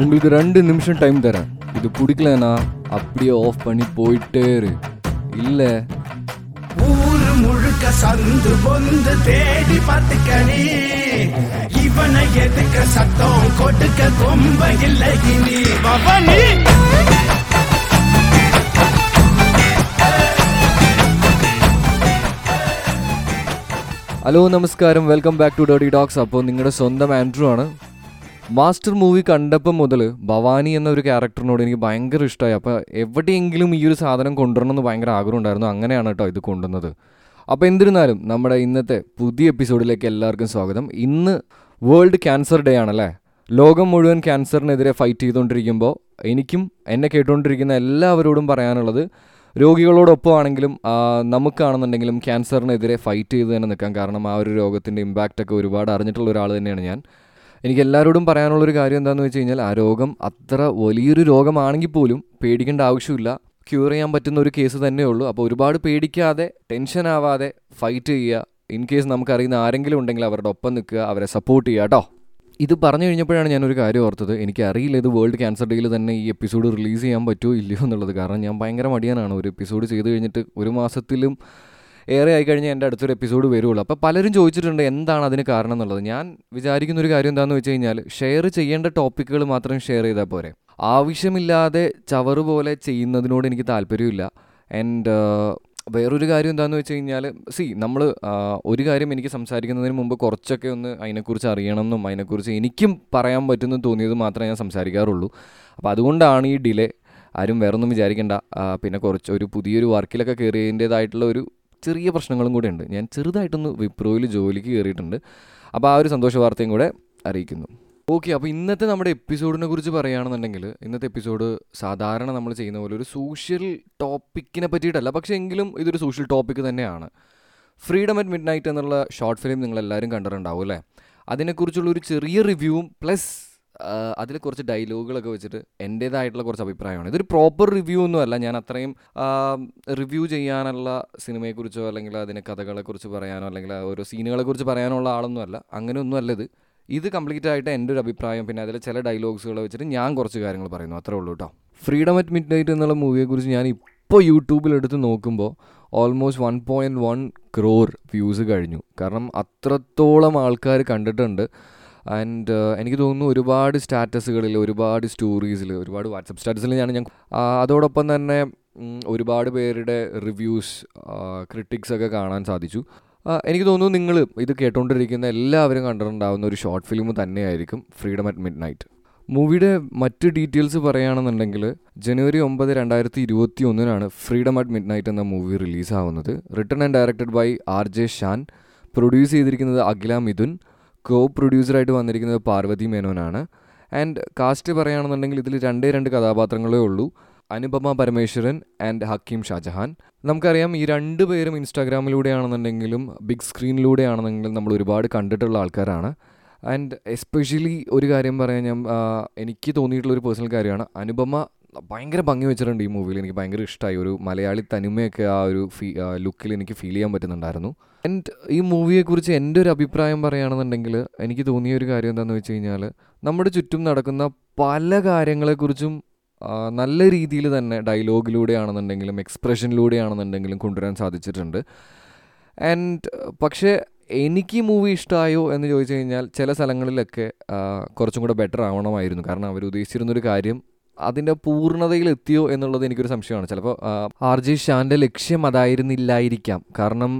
உங்களுக்கு ரெண்டு நிமிஷம் டைம் தரேன் இது பிடிக்கலனா அப்படியே ஆஃப் பண்ணி போயிட்டே இரு இல்லை ஊரு முழுக்க சந்து பொந்து தேடி பார்த்துக்கணி இவனை எதுக்க சத்தம் கொடுக்க கொம்ப இல்லை இனி பவனி ഹലോ നമസ്കാരം welcome back to Dotty Docs അപ്പോൾ നിങ്ങളുടെ സ്വന്തം ആൻഡ്രു ആണ് മാസ്റ്റർ മൂവി കണ്ടപ്പം മുതൽ ഭവാനി എന്ന ഒരു ക്യാരക്ടറിനോട് എനിക്ക് ഭയങ്കര ഇഷ്ടമായി അപ്പോൾ എവിടെയെങ്കിലും ഈ ഒരു സാധനം കൊണ്ടുവരണം എന്ന് ഭയങ്കര ആഗ്രഹം ഉണ്ടായിരുന്നു. അങ്ങനെയാണ് കേട്ടോ ഇത് കൊണ്ടുവന്നത്. അപ്പോൾ എന്നിരുന്നാലും നമ്മുടെ ഇന്നത്തെ പുതിയ എപ്പിസോഡിലേക്ക് എല്ലാവർക്കും സ്വാഗതം. ഇന്ന് വേൾഡ് ക്യാൻസർ ഡേ ആണല്ലേ? ലോകം മുഴുവൻ ക്യാൻസറിനെതിരെ ഫൈറ്റ് ചെയ്തുകൊണ്ടിരിക്കുമ്പോൾ എനിക്കും എന്നെ കേട്ടുകൊണ്ടിരിക്കുന്ന എല്ലാവരോടും പറയാനുള്ളത് രോഗികളോടൊപ്പമാണെങ്കിലും ആണെങ്കിലും നമുക്കാണെന്നുണ്ടെങ്കിലും ക്യാൻസറിനെതിരെ ഫൈറ്റ് ചെയ്ത് തന്നെ നിൽക്കാം കാരണം ആ ഒരു രോഗത്തിന്റെ ഇമ്പാക്റ്റൊക്കെ ഒരുപാട് അറിഞ്ഞിട്ടുള്ള ഒരാൾ തന്നെയാണ് ഞാൻ. എനിക്ക് എല്ലാവരോടും പറയാനുള്ളൊരു കാര്യം എന്താണെന്ന് വെച്ച് കഴിഞ്ഞാൽ ആ രോഗം അത്ര വലിയൊരു രോഗമാണെങ്കിൽ പോലും പേടിക്കേണ്ട ആവശ്യമില്ല. ക്യൂർ ചെയ്യാൻ പറ്റുന്ന ഒരു കേസ് തന്നെയേ ഉള്ളൂ. അപ്പോൾ ഒരുപാട് പേടിക്കാതെ ടെൻഷൻ ആവാതെ ഫൈറ്റ് ചെയ്യുക. ഇൻ കേസ് നമുക്കറിയുന്ന ആരെങ്കിലും ഉണ്ടെങ്കിൽ അവരുടെ ഒപ്പം നിൽക്കുക അവരെ സപ്പോർട്ട് ചെയ്യുക കേട്ടോ ഇത് പറഞ്ഞു കഴിഞ്ഞപ്പോഴാണ് ഞാനൊരു കാര്യം ഓർത്തത്. എനിക്ക് അറിയില്ല ഇത് വേൾഡ് ക്യാൻസർ ഡേയിൽ തന്നെ ഈ എപ്പിസോഡ് റിലീസ് ചെയ്യാൻ പറ്റുമോ ഇല്ലയോ എന്നുള്ളത്. കാരണം ഞാൻ ഭയങ്കര മടിയാനാണ്. ഒരു എപ്പിസോഡ് ചെയ്ത് കഴിഞ്ഞിട്ട് ഒരു മാസത്തിലും ഏറെ ആയി കഴിഞ്ഞാൽ എന്റെ അടുത്തൊരു എപ്പിസോഡ് വരുള്ളൂ. അപ്പോൾ പലരും ചോദിച്ചിട്ടുണ്ട് എന്താണ് അതിന് കാരണം എന്നുള്ളത്. ഞാൻ വിചാരിക്കുന്ന ഒരു കാര്യം എന്താണെന്ന് വെച്ച് കഴിഞ്ഞാൽ ഷെയർ ചെയ്യേണ്ട ടോപ്പിക്കുകൾ മാത്രം ഷെയർ ചെയ്താൽ പോരെ. ആവശ്യമില്ലാതെ ചവറ് പോലെ ചെയ്യുന്നതിനോട് എനിക്ക് താല്പര്യമില്ല. ആൻഡ് വേറൊരു കാര്യം എന്താണെന്ന് വെച്ച് കഴിഞ്ഞാൽ സി നമ്മൾ ഒരു കാര്യം എനിക്ക് സംസാരിക്കുന്നതിന് മുമ്പ് കുറച്ചൊക്കെ ഒന്ന് അതിനെക്കുറിച്ച് അറിയണമെന്നും അതിനെക്കുറിച്ച് എനിക്കും പറയാൻ പറ്റുമെന്ന് തോന്നിയത് മാത്രമേ ഞാൻ സംസാരിക്കാറുള്ളൂ. അപ്പോൾ അതുകൊണ്ടാണ് ഈ ഡിലേ ആരും വേറൊന്നും വിചാരിക്കേണ്ട. പിന്നെ കുറച്ച് ഒരു പുതിയൊരു വർക്കിലൊക്കെ കയറിയതിന്റേതായിട്ടുള്ള ഒരു ചെറിയ പ്രശ്നങ്ങളും കൂടെ ഉണ്ട്. ഞാൻ ചെറുതായിട്ടൊന്ന് വിപ്രോയിൽ ജോലിക്ക് കയറിയിട്ടുണ്ട്. അപ്പോൾ ആ ഒരു സന്തോഷ വാർത്തയും കൂടെ അറിയിക്കുന്നു. ഓക്കെ അപ്പോൾ ഇന്നത്തെ നമ്മുടെ എപ്പിസോഡിനെ കുറിച്ച് പറയുകയാണെന്നുണ്ടെങ്കിൽ ഇന്നത്തെ എപ്പിസോഡ് സാധാരണ നമ്മൾ ചെയ്യുന്ന പോലെ ഒരു സോഷ്യൽ ടോപ്പിക്കിനെ പറ്റിയിട്ടല്ല പക്ഷേ എങ്കിലും ഇതൊരു സോഷ്യൽ ടോപ്പിക്ക് തന്നെയാണ്. ഫ്രീഡം അറ്റ് മിഡ് നൈറ്റ് എന്നുള്ള ഷോർട്ട് ഫിലിം നിങ്ങളെല്ലാവരും കണ്ടിട്ടുണ്ടാവും അല്ലേ? അതിനെക്കുറിച്ചുള്ള ഒരു ചെറിയ റിവ്യൂവും പ്ലസ് അതിൽ കുറച്ച് ഡയലോഗുകളൊക്കെ വെച്ചിട്ട് എന്റേതായിട്ടുള്ള കുറച്ച് അഭിപ്രായമാണ്. ഇതൊരു പ്രോപ്പർ റിവ്യൂ ഒന്നും അല്ല. ഞാൻ അത്രയും റിവ്യൂ ചെയ്യാനുള്ള സിനിമയെക്കുറിച്ചോ അല്ലെങ്കിൽ അതിന്റെ കഥകളെക്കുറിച്ച് പറയാനോ അല്ലെങ്കിൽ ഓരോ സീനുകളെക്കുറിച്ച് പറയാനുള്ള ആളൊന്നും അല്ല. അങ്ങനെയൊന്നും അല്ല ഇത്. ഇത് കംപ്ലീറ്റ് ആയിട്ട് എന്റെ ഒരു അഭിപ്രായം. പിന്നെ അതിലെ ചില ഡയലോഗ്സുകൾ വെച്ചിട്ട് ഞാൻ കുറച്ച് കാര്യങ്ങൾ പറയുന്നു. അത്രേ ഉള്ളൂ കേട്ടോ ഫ്രീഡം അറ്റ് മിഡ് നൈറ്റ് എന്നുള്ള മൂവിയെക്കുറിച്ച് ഞാൻ ഇപ്പോൾ യൂട്യൂബിൽ എടുത്ത് നോക്കുമ്പോൾ almost one point one crore views കഴിഞ്ഞു. കാരണം അത്രത്തോളം ആൾക്കാർ കണ്ടിട്ടുണ്ട്. ആൻഡ് എനിക്ക് തോന്നുന്നു ഒരുപാട് സ്റ്റാറ്റസുകളിൽ ഒരുപാട് സ്റ്റോറീസിൽ ഒരുപാട് വാട്സപ്പ് സ്റ്റാറ്റസിൽ ഞാൻ ഞാൻ അതോടൊപ്പം തന്നെ ഒരുപാട് പേരുടെ റിവ്യൂസ് ക്രിട്ടിക്സ് ഒക്കെ കാണാൻ സാധിച്ചു. എനിക്ക് തോന്നുന്നു നിങ്ങൾ ഇത് കേട്ടുകൊണ്ടിരിക്കുന്ന എല്ലാവരും കണ്ടിട്ടുണ്ടാവുന്ന ഒരു ഷോർട്ട് ഫിലിം തന്നെയായിരിക്കും ഫ്രീഡം അറ്റ് മിഡ് നൈറ്റ് മൂവിയുടെ മറ്റ് ഡീറ്റെയിൽസ് പറയുകയാണെന്നുണ്ടെങ്കിൽ ജനുവരി ഒമ്പത് രണ്ടായിരത്തി ഇരുപത്തി ഒന്നിനാണ് ഫ്രീഡം അറ്റ് മിഡ് നൈറ്റ് എന്ന movie റിലീസാവുന്നത്. Written and directed by R J Shan. Produce ചെയ്തിരിക്കുന്നത് അഖില മിഥുൻ. കോ പ്രൊഡ്യൂസറായിട്ട് വന്നിരിക്കുന്നത് പാർവതി മേനോനാണ്. ആൻഡ് കാസ്റ്റ് പറയുകയാണെന്നുണ്ടെങ്കിൽ ഇതിൽ രണ്ടേ രണ്ട് കഥാപാത്രങ്ങളേ ഉള്ളൂ. അനുപമ പരമേശ്വരൻ ആൻഡ് ഹക്കീം ഷാജഹാൻ. നമുക്കറിയാം ഈ രണ്ട് പേരും ഇൻസ്റ്റാഗ്രാമിലൂടെയാണെന്നുണ്ടെങ്കിലും ബിഗ് സ്ക്രീനിലൂടെയാണെന്നെങ്കിലും നമ്മൾ ഒരുപാട് കണ്ടിട്ടുള്ള ആൾക്കാരാണ്. ആൻഡ് എസ്പെഷ്യലി ഒരു കാര്യം പറയാൻ ഞാൻ എനിക്ക് തോന്നിയിട്ടുള്ള ഒരു പേഴ്സണൽ കാര്യമാണ്. അനുപമ ഭയങ്കര ഭംഗി വെച്ചിട്ടുണ്ട് ഈ മൂവിയിൽ എനിക്ക് ഭയങ്കര ഇഷ്ടമായി ഒരു മലയാളി തനിമയൊക്കെ ആ ഒരു ഫീ ലുക്കിൽ എനിക്ക് ഫീൽ ചെയ്യാൻ പറ്റുന്നുണ്ടായിരുന്നു. ആൻഡ് ഈ മൂവിയെക്കുറിച്ച് എന്റെ ഒരു അഭിപ്രായം പറയുകയാണെന്നുണ്ടെങ്കിൽ എനിക്ക് തോന്നിയ ഒരു കാര്യം എന്താണെന്ന് വെച്ച് കഴിഞ്ഞാൽ നമ്മുടെ ചുറ്റും നടക്കുന്ന പല കാര്യങ്ങളെക്കുറിച്ചും നല്ല രീതിയിൽ തന്നെ ഡയലോഗിലൂടെയാണെന്നുണ്ടെങ്കിലും എക്സ്പ്രഷനിലൂടെയാണെന്നുണ്ടെങ്കിലും കൊണ്ടുവരാൻ സാധിച്ചിട്ടുണ്ട്. ആൻഡ് പക്ഷേ എനിക്ക് മൂവി ഇഷ്ടമായോ എന്ന് ചോദിച്ചു കഴിഞ്ഞാൽ ചില സ്ഥലങ്ങളിലൊക്കെ കുറച്ചും കൂടെ ബെറ്റർ ആവണമായിരുന്നു. കാരണം അവർ ഉദ്ദേശിച്ചിരുന്നൊരു കാര്യം അതിന്റെ പൂർണതയിൽ എത്തിയോ എന്നുള്ളത് എനിക്കൊരു സംശയമാണ്. ചിലപ്പോൾ ആർ ജെ ഷാന്റെ ലക്ഷ്യം അതായിരുന്നില്ലായിരിക്കാം. കാരണം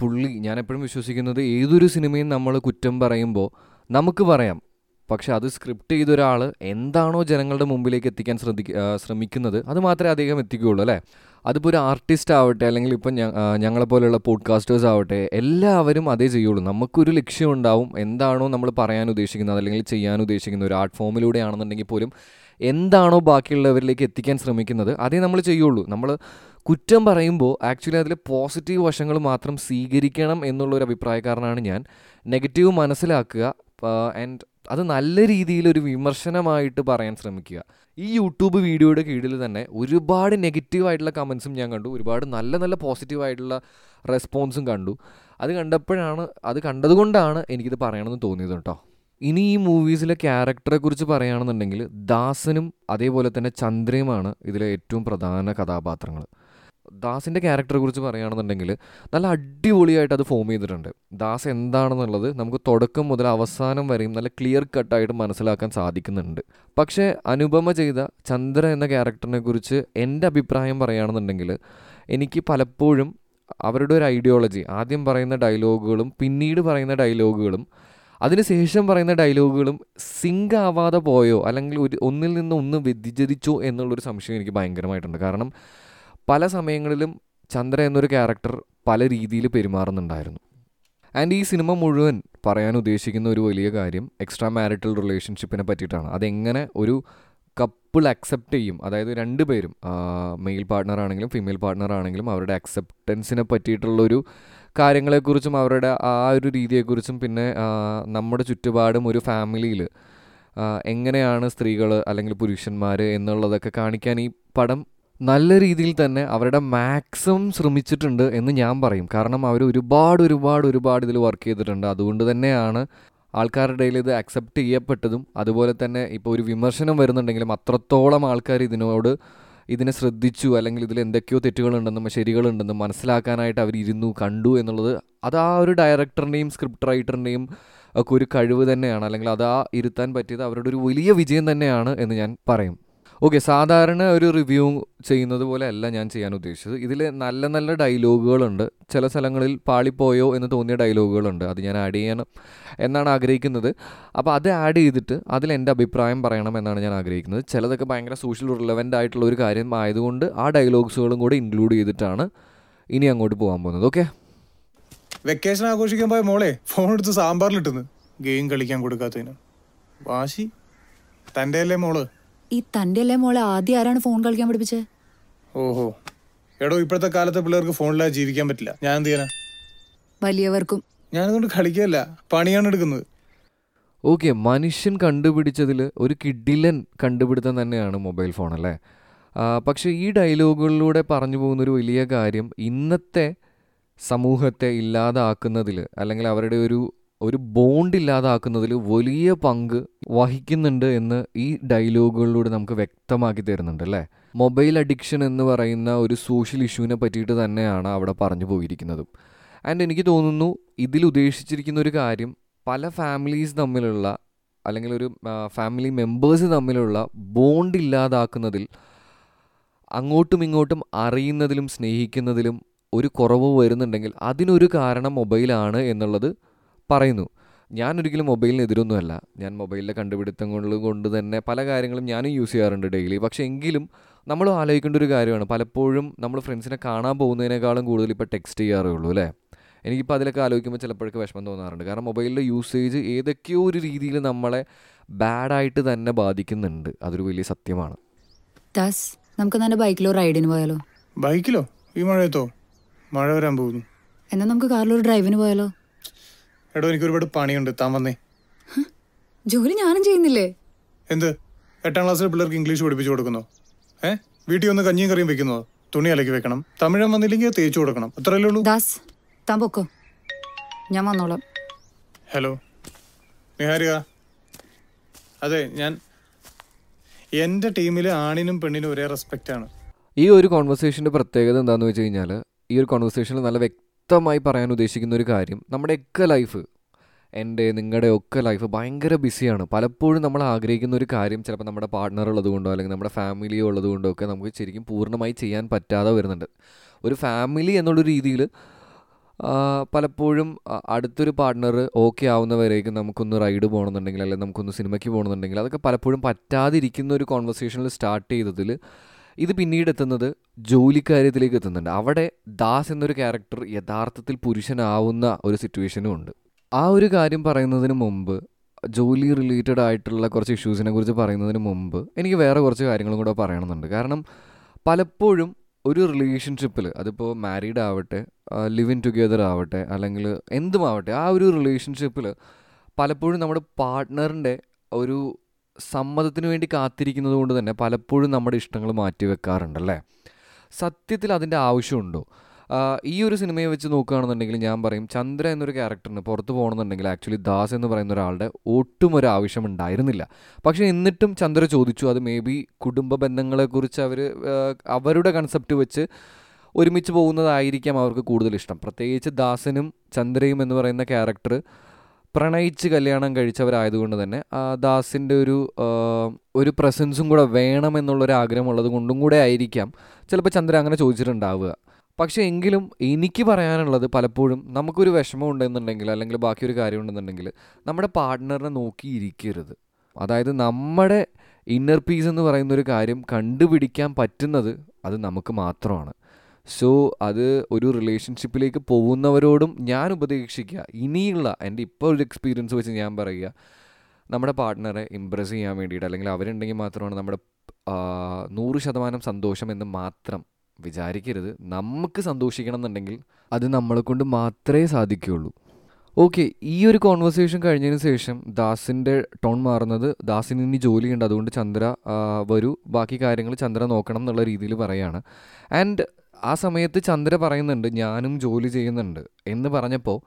പുള്ളി ഞാൻ എപ്പോഴും വിശ്വസിക്കുന്നത് ഏതൊരു സിനിമയും നമ്മൾ കുറ്റം പറയുമ്പോൾ നമുക്ക് പറയാം. പക്ഷെ അത് സ്ക്രിപ്റ്റ് ചെയ്ത ഒരാൾ എന്താണോ ജനങ്ങളുടെ മുമ്പിലേക്ക് എത്തിക്കാൻ ശ്രദ്ധിക്ക ശ്രമിക്കുന്നത് അത് മാത്രമേ അദ്ദേഹം എത്തിക്കുകയുള്ളൂ അല്ലേ? അതിപ്പോൾ ഒരു ആർട്ടിസ്റ്റ് ആവട്ടെ അല്ലെങ്കിൽ ഇപ്പം ഞങ്ങളെപ്പോലെയുള്ള പോഡ്കാസ്റ്റേഴ്സ് ആവട്ടെ എല്ലാവരും അതേ ചെയ്യുള്ളൂ. നമുക്കൊരു ലക്ഷ്യം ഉണ്ടാവും എന്താണോ നമ്മൾ പറയാൻ ഉദ്ദേശിക്കുന്നത് അല്ലെങ്കിൽ ചെയ്യാൻ ഉദ്ദേശിക്കുന്നത് ഒരു ആർട്ട് ഫോമിലൂടെ ആണെന്നുണ്ടെങ്കിൽ പോലും എന്താണോ ബാക്കിയുള്ളവരിലേക്ക് എത്തിക്കാൻ ശ്രമിക്കുന്നത് അതേ നമ്മൾ ചെയ്യുള്ളൂ. നമ്മൾ കുറ്റം പറയുമ്പോൾ ആക്ച്വലി അതിൽ പോസിറ്റീവ് വശങ്ങൾ മാത്രം സ്വീകരിക്കണം എന്നുള്ളൊരു അഭിപ്രായക്കാരനാണ് ഞാൻ. നെഗറ്റീവ് മനസ്സിലാക്കുക ആൻഡ് അത് നല്ല രീതിയിലൊരു വിമർശനമായിട്ട് പറയാൻ ശ്രമിക്കുക. ഈ യൂട്യൂബ് വീഡിയോയുടെ കീഴിൽ തന്നെ ഒരുപാട് നെഗറ്റീവായിട്ടുള്ള കമൻസും ഞാൻ കണ്ടു. ഒരുപാട് നല്ല നല്ല പോസിറ്റീവായിട്ടുള്ള റെസ്പോൺസും കണ്ടു. അത് കണ്ടപ്പോഴാണ് അത് കണ്ടതുകൊണ്ടാണ് എനിക്കിത് പറയണമെന്ന് തോന്നിയത് കേട്ടോ. ഇനി ഈ മൂവീസിലെ ക്യാരക്ടറെ കുറിച്ച് പറയുകയാണെന്നുണ്ടെങ്കിൽ ദാസനും അതേപോലെ തന്നെ ചന്ദ്രയുമാണ് ഇതിലെ ഏറ്റവും പ്രധാന കഥാപാത്രങ്ങൾ. ദാസിന്റെ ക്യാരക്ടറെ കുറിച്ച് പറയുകയാണെന്നുണ്ടെങ്കിൽ നല്ല അടിപൊളിയായിട്ട് അത് ഫോം ചെയ്തിട്ടുണ്ട്. ദാസ് എന്താണെന്നുള്ളത് നമുക്ക് തുടക്കം മുതൽ അവസാനം വരെയും നല്ല ക്ലിയർ കട്ടായിട്ട് മനസ്സിലാക്കാൻ സാധിക്കുന്നുണ്ട്. പക്ഷേ അനുപമ ചെയ്ത ചന്ദ്ര എന്ന ക്യാരക്ടറിനെ കുറിച്ച് എന്റെ അഭിപ്രായം പറയുകയാണെന്നുണ്ടെങ്കിൽ എനിക്ക് പലപ്പോഴും അവരുടെ ഒരു ഐഡിയോളജി ആദ്യം പറയുന്ന ഡയലോഗുകളും പിന്നീട് പറയുന്ന ഡയലോഗുകളും അതിനുശേഷം പറയുന്ന ഡയലോഗുകളും സിങ്ക് ആവാതെ പോയോ അല്ലെങ്കിൽ ഒരു ഒന്നിൽ നിന്ന് ഒന്ന് വ്യതിചരിച്ചോ എന്നുള്ളൊരു സംശയം എനിക്ക് ഭയങ്കരമായിട്ടുണ്ട്. കാരണം പല സമയങ്ങളിലും ചന്ദ്ര എന്നൊരു ക്യാരക്ടർ പല രീതിയിൽ പെരുമാറുന്നുണ്ടായിരുന്നു. ആൻഡ് ഈ സിനിമ മുഴുവൻ പറയാൻ ഉദ്ദേശിക്കുന്ന ഒരു വലിയ കാര്യം എക്സ്ട്രാ മാരിറ്റൽ റിലേഷൻഷിപ്പിനെ പറ്റിയിട്ടാണ്. അതെങ്ങനെ ഒരു കപ്പിൾ അക്സെപ്റ്റ് ചെയ്യും. അതായത് രണ്ട് പേരും മെയിൽ പാർട്ട്ണർ ആണെങ്കിലും ഫീമെയിൽ പാർട്ട്ണർ ആണെങ്കിലും അവരുടെ അക്സെപ്റ്റൻസിനെ പറ്റിയിട്ടുള്ളൊരു കാര്യങ്ങളെക്കുറിച്ചും അവരുടെ ആ ഒരു രീതിയെക്കുറിച്ചും പിന്നെ നമ്മുടെ ചുറ്റുപാടും ഒരു ഫാമിലിയിൽ എങ്ങനെയാണ് സ്ത്രീകൾ അല്ലെങ്കിൽ പുരുഷന്മാർ എന്നുള്ളതൊക്കെ കാണിക്കാൻ ഈ പടം നല്ല രീതിയിൽ തന്നെ അവരുടെ മാക്സിമം ശ്രമിച്ചിട്ടുണ്ട് എന്ന് ഞാൻ പറയും. കാരണം അവർ ഒരുപാട് ഒരുപാട് ഒരുപാട് ഇതിൽ വർക്ക് ചെയ്തിട്ടുണ്ട്. അതുകൊണ്ട് തന്നെയാണ് ആൾക്കാരുടെ ഇത് അക്സെപ്റ്റ് ചെയ്യപ്പെട്ടതും. അതുപോലെ തന്നെ ഇപ്പോൾ ഒരു വിമർശനം വരുന്നുണ്ടെങ്കിലും അത്രത്തോളം ആൾക്കാർ ഇതിനോട് ഇതിനെ ശ്രദ്ധിച്ചു അല്ലെങ്കിൽ ഇതിൽ എന്തൊക്കെയോ തെറ്റുകളുണ്ടെന്നും ശരികളുണ്ടെന്നും മനസ്സിലാക്കാനായിട്ട് അവർ ഇരുന്നു കണ്ടു എന്നുള്ളത് അത് ആ ഒരു ഡയറക്ടറിന്റെയും സ്ക്രിപ്റ്റ് റൈറ്ററിന്റെയും ഒക്കെ ഒരു കഴിവ് തന്നെയാണ്. അല്ലെങ്കിൽ അത് ആ ഇരുത്താൻ പറ്റിയത് അവരുടെ ഒരു വലിയ വിജയം തന്നെയാണ് എന്ന് ഞാൻ പറയും. ഓക്കെ സാധാരണ ഒരു റിവ്യൂ ചെയ്യുന്നത് പോലെ അല്ല ഞാൻ ചെയ്യാൻ ഉദ്ദേശിച്ചത്. ഇതിൽ നല്ല നല്ല ഡയലോഗുകളുണ്ട്. ചില സ്ഥലങ്ങളിൽ പാളിപ്പോയോ എന്ന് തോന്നിയ ഡയലോഗുകളുണ്ട്. അത് ഞാൻ ആഡ് ചെയ്യണം എന്നാണ് ആഗ്രഹിക്കുന്നത്. അപ്പോൾ അത് ആഡ് ചെയ്തിട്ട് അതിൽ എന്റെ അഭിപ്രായം പറയണം എന്നാണ് ഞാൻ ആഗ്രഹിക്കുന്നത്. ചിലതൊക്കെ ഭയങ്കര സോഷ്യൽ റിലവന്റ് ആയിട്ടുള്ള ഒരു കാര്യം ആയതുകൊണ്ട് ആ ഡയലോഗ്സുകളും കൂടെ ഇൻക്ലൂഡ് ചെയ്തിട്ടാണ് ഇനി അങ്ങോട്ട് പോകാൻ പോകുന്നത്. ഓക്കെ? വെക്കേഷൻ ആഘോഷിക്കാൻ പോയ മോളെ ഫോൺ എടുത്ത് സാമ്പാറിലിട്ടുന്നു. ഗെയിം കളിക്കാൻ കൊടുക്കാത്തതിന്. വാശി. തന്റെ അല്ലേ മോൾ? ഈ തന്റെ അല്ലേ മോളെ ആദ്യം ആരാണ് ഫോൺ കളിക്കാൻ പഠിപ്പിച്ചത് ഓഹോ. എടോ ഇപ്പോഴത്തെ കാലത്തെ പിള്ളേർക്ക് ഫോണിലായി ജീവിക്കാൻ പറ്റില്ല. ഞാൻ എന്ത് ചെയ്യാനാ? വലിയവർക്കും. ഞാനതുകൊണ്ട് കളിക്കുകയല്ല പണിയാണ് എടുക്കുന്നത്. ഓക്കെ മനുഷ്യൻ കണ്ടുപിടിച്ചതിൽ ഒരു കിഡിലൻ കണ്ടുപിടുത്തം തന്നെയാണ് മൊബൈൽ ഫോൺ അല്ലേ? പക്ഷേ ഈ ഡയലോഗുകളിലൂടെ പറഞ്ഞു പോകുന്നൊരു വലിയ കാര്യം ഇന്നത്തെ സമൂഹത്തെ ഇല്ലാതാക്കുന്നതിൽ അല്ലെങ്കിൽ അവരുടെ ഒരു ഒരു ബോണ്ട് ഇല്ലാതാക്കുന്നതിൽ വലിയ പങ്ക് വഹിക്കുന്നുണ്ട് എന്ന് ഈ ഡയലോഗുകളിലൂടെ നമുക്ക് വ്യക്തമാക്കി തരുന്നുണ്ട് അല്ലേ? മൊബൈൽ അഡിക്ഷൻ എന്ന് പറയുന്ന ഒരു സോഷ്യൽ ഇഷ്യൂവിനെ പറ്റിയിട്ട് തന്നെയാണ് അവിടെ പറഞ്ഞു പോയിരിക്കുന്നതും. ആൻഡ് എനിക്ക് തോന്നുന്നു ഇതിൽ ഉദ്ദേശിച്ചിരിക്കുന്ന ഒരു കാര്യം പല ഫാമിലീസ് തമ്മിലുള്ള അല്ലെങ്കിൽ ഒരു ഫാമിലി മെമ്പേഴ്സ് തമ്മിലുള്ള ബോണ്ട് ഇല്ലാതാക്കുന്നതിൽ അങ്ങോട്ടും ഇങ്ങോട്ടും അറിയുന്നതിലും സ്നേഹിക്കുന്നതിലും ഒരു കുറവ് വരുന്നുണ്ടെങ്കിൽ അതിനൊരു കാരണം മൊബൈലാണ് എന്നുള്ളത് പറയുന്നു. ഞാൻ ഒരിക്കലും മൊബൈലിന് എതിരൊന്നുമല്ല ഞാൻ മൊബൈലിലെ കണ്ടുപിടുത്തങ്ങൾ കൊണ്ട് തന്നെ പല കാര്യങ്ങളും ഞാനും യൂസ് ചെയ്യാറുണ്ട് ഡെയിലി. പക്ഷേ എങ്കിലും നമ്മൾ ആലോചിക്കേണ്ട ഒരു കാര്യമാണ്. പലപ്പോഴും നമ്മൾ ഫ്രണ്ട്സിനെ കാണാൻ പോകുന്നതിനേക്കാളും കൂടുതൽ ഇപ്പോൾ ടെക്സ്റ്റ് ചെയ്യാറേ ഉള്ളൂ അല്ലേ? എനിക്കിപ്പോൾ അതിലൊക്കെ ആലോചിക്കുമ്പോൾ ചിലപ്പോഴൊക്കെ വിഷമം തോന്നാറുണ്ട്. കാരണം മൊബൈലിന്റെ യൂസേജ് ഏതൊക്കെയോ ഒരു രീതിയിൽ നമ്മളെ ബാഡായിട്ട് തന്നെ ബാധിക്കുന്നുണ്ട്. അതൊരു വലിയ സത്യമാണ്. ദാസ് നമുക്ക് തന്നെ ബൈക്കിലോ റൈഡിന് പോയാലോ? ബൈക്കിലോ? ഈ മഴയത്തോ? മഴ വരാൻ പോകുന്നു. എന്നാ നമുക്ക് കാറിലൊരു ഡ്രൈവിന് പോയാലോ? എടോ എനിക്ക് ഒരുപാട് പണിയുണ്ട്. താൻ വന്നേ. ജോലി ഞാനും ചെയ്യുന്നില്ലേ? എന്ത്? എട്ടാം ക്ലാസ്സിലെ പിള്ളേർക്ക് ഇംഗ്ലീഷ് പഠിപ്പിച്ചു കൊടുക്കുന്നു. ഏ? വീട്ടിൽ ഒന്ന് കഞ്ഞിയും കറിയും വെക്കുന്നോ. തുണി അലക്കി വെക്കണം. തമിഴൻ വന്നില്ലെങ്കിൽ തേച്ചു കൊടുക്കണം. അത്രയല്ലേ ഉള്ളൂ? ദാസ് താൻ പൊക്കോ? ഞാൻ വന്നോളാം. ഹലോ. നിഹാരിക. അതെ ഞാൻ എന്റെ ടീമിൽ ആണിനും പെണ്ണിനും ഒരേ റെസ്പെക്റ്റ് ആണ്. ഈ ഒരു കോൺവെർസേഷന്റെ പ്രത്യേകത എന്താണെന്ന് വെച്ച് കഴിഞ്ഞാൽ ഈ ഒരു കോൺവെർസേഷനിൽ നല്ല വ്യക്തമായി പറയാൻ ഉദ്ദേശിക്കുന്ന ഒരു കാര്യം നമ്മുടെയൊക്കെ ലൈഫ് എന്റെ നിങ്ങളുടെ ഒക്കെ ലൈഫ് ഭയങ്കര ബിസിയാണ് പലപ്പോഴും നമ്മൾ ആഗ്രഹിക്കുന്ന ഒരു കാര്യം ചിലപ്പോൾ നമ്മുടെ പാർട്ട്ണർ ഉള്ളതുകൊണ്ടോ അല്ലെങ്കിൽ നമ്മുടെ ഫാമിലി ഉള്ളതുകൊണ്ടോ ഒക്കെ നമുക്ക് ശരിക്കും പൂർണമായി ചെയ്യാൻ പറ്റാതെ വരുന്നുണ്ട്. ഒരു ഫാമിലി എന്നുള്ള രീതിയിൽ പലപ്പോഴും അടുത്തൊരു പാർട്ട്ണർ ഓക്കെ ആവുന്നവരേക്കും നമുക്കൊന്ന് റൈഡ് പോകണമെന്നുണ്ടെങ്കിൽ അല്ലെങ്കിൽ നമുക്കൊന്ന് സിനിമയ്ക്ക് പോകണമെന്നുണ്ടെങ്കിൽ അതൊക്കെ പലപ്പോഴും പറ്റാതിരിക്കുന്ന ഒരു കോൺവെർസേഷനിൽ സ്റ്റാർട്ട് ചെയ്തതിൽ ഇത് പിന്നീട് എത്തുന്നത് ജോലിക്കാര്യത്തിലേക്ക് എത്തുന്നുണ്ട്. അവിടെ ദാസ് എന്നൊരു ക്യാരക്ടർ യഥാർത്ഥത്തിൽ പുരുഷനാവുന്ന ഒരു സിറ്റുവേഷനും ഉണ്ട്. ആ ഒരു കാര്യം പറയുന്നതിന് മുമ്പ് ജോലി റിലേറ്റഡ് ആയിട്ടുള്ള കുറച്ച് ഇഷ്യൂസിനെ കുറിച്ച് പറയുന്നതിന് മുമ്പ് എനിക്ക് വേറെ കുറച്ച് കാര്യങ്ങളും കൂടെ പറയണമെന്നുണ്ട്. കാരണം പലപ്പോഴും ഒരു റിലേഷൻഷിപ്പിൽ അതിപ്പോൾ മാരീഡ് ആവട്ടെ ലിവ് ഇൻ ടുഗെദർ ആവട്ടെ അല്ലെങ്കിൽ എന്തുമാവട്ടെ ആ ഒരു റിലേഷൻഷിപ്പിൽ പലപ്പോഴും നമ്മുടെ പാർട്ട്ണറിന്റെ ഒരു സമ്മതത്തിന് വേണ്ടി കാത്തിരിക്കുന്നത് കൊണ്ട് തന്നെ പലപ്പോഴും നമ്മുടെ ഇഷ്ടങ്ങൾ മാറ്റി വെക്കാറുണ്ടല്ലേ? സത്യത്തിൽ അതിന്റെ ആവശ്യമുണ്ടോ? ഈ ഒരു സിനിമയെ വെച്ച് നോക്കുകയാണെന്നുണ്ടെങ്കിൽ ഞാൻ പറയും ചന്ദ്ര എന്നൊരു ക്യാരക്ടറിന് പുറത്ത് പോകണമെന്നുണ്ടെങ്കിൽ ആക്ച്വലി ദാസ് എന്ന് പറയുന്ന ഒരാളുടെ ഒട്ടും ഒരു ആവശ്യം ഉണ്ടായിരുന്നില്ല പക്ഷേ എന്നിട്ടും ചന്ദ്ര ചോദിച്ചു അത് മേ ബി കുടുംബ ബന്ധങ്ങളെക്കുറിച്ച് അവർ അവരുടെ കൺസെപ്റ്റ് വെച്ച് ഒരുമിച്ച് പോകുന്നതായിരിക്കാം അവർക്ക് കൂടുതൽ ഇഷ്ടം. പ്രത്യേകിച്ച് ദാസനും ചന്ദ്രയും എന്ന് പറയുന്ന ക്യാരക്ടർ പ്രണയിച്ച് കല്യാണം കഴിച്ചവരായതുകൊണ്ട് തന്നെ ദാസിന്റെ ഒരു ഒരു പ്രസൻസും കൂടെ വേണമെന്നുള്ളൊരു ആഗ്രഹമുള്ളത് കൊണ്ടും കൂടെ ആയിരിക്കാം. ചിലപ്പോൾ ചന്ദ്ര അങ്ങനെ ചോദിച്ചിട്ടുണ്ടാവുക. പക്ഷേ എങ്കിലും എനിക്ക് പറയാനുള്ളത് പലപ്പോഴും നമുക്കൊരു വിഷമം ഉണ്ടെന്നുണ്ടെങ്കിൽ അല്ലെങ്കിൽ ബാക്കിയൊരു കാര്യം ഉണ്ടെന്നുണ്ടെങ്കിൽ നമ്മുടെ പാർട്ട്ണറിനെ നോക്കിയിരിക്കരുത്. അതായത് നമ്മുടെ ഇന്നർ പീസ് എന്ന് പറയുന്ന ഒരു കാര്യം കണ്ടുപിടിക്കാൻ പറ്റുന്നത് അത് നമുക്ക് മാത്രമാണ്. സോ അത് ഒരു റിലേഷൻഷിപ്പിലേക്ക് പോകുന്നവരോടും ഞാൻ ഉപദേശിക്കുക. ഇനിയുള്ള എന്റെ ഇപ്പോൾ ഒരു എക്സ്പീരിയൻസ് വെച്ച് ഞാൻ പറയുക. നമ്മുടെ പാർട്ട്ണറെ ഇമ്പ്രസ് ചെയ്യാൻ വേണ്ടിയിട്ട് അല്ലെങ്കിൽ അവരുണ്ടെങ്കിൽ മാത്രമാണ് നമ്മുടെ നൂറ് ശതമാനം സന്തോഷം എന്ന് മാത്രം വിചാരിക്കരുത്. നമുക്ക് സന്തോഷിക്കണം എന്നുണ്ടെങ്കിൽ അത് നമ്മളെ കൊണ്ട് മാത്രമേ സാധിക്കുകയുള്ളൂ. ഓക്കെ ഈ ഒരു കോൺവെർസേഷൻ കഴിഞ്ഞതിന് ശേഷം ദാസിന്റെ ടോൺ മാറുന്നത് ദാസിന് ഇനി ജോലിയുണ്ട്. അതുകൊണ്ട് ചന്ദ്ര വരൂ. ബാക്കി കാര്യങ്ങൾ ചന്ദ്ര നോക്കണം എന്നുള്ള രീതിയിൽ പറയാണ്. ആൻഡ് ആ സമയത്ത് ചന്ദ്ര പറയുന്നുണ്ട് ഞാനും ജോലി ചെയ്യുന്നുണ്ട്. എന്ന് പറഞ്ഞപ്പോൾ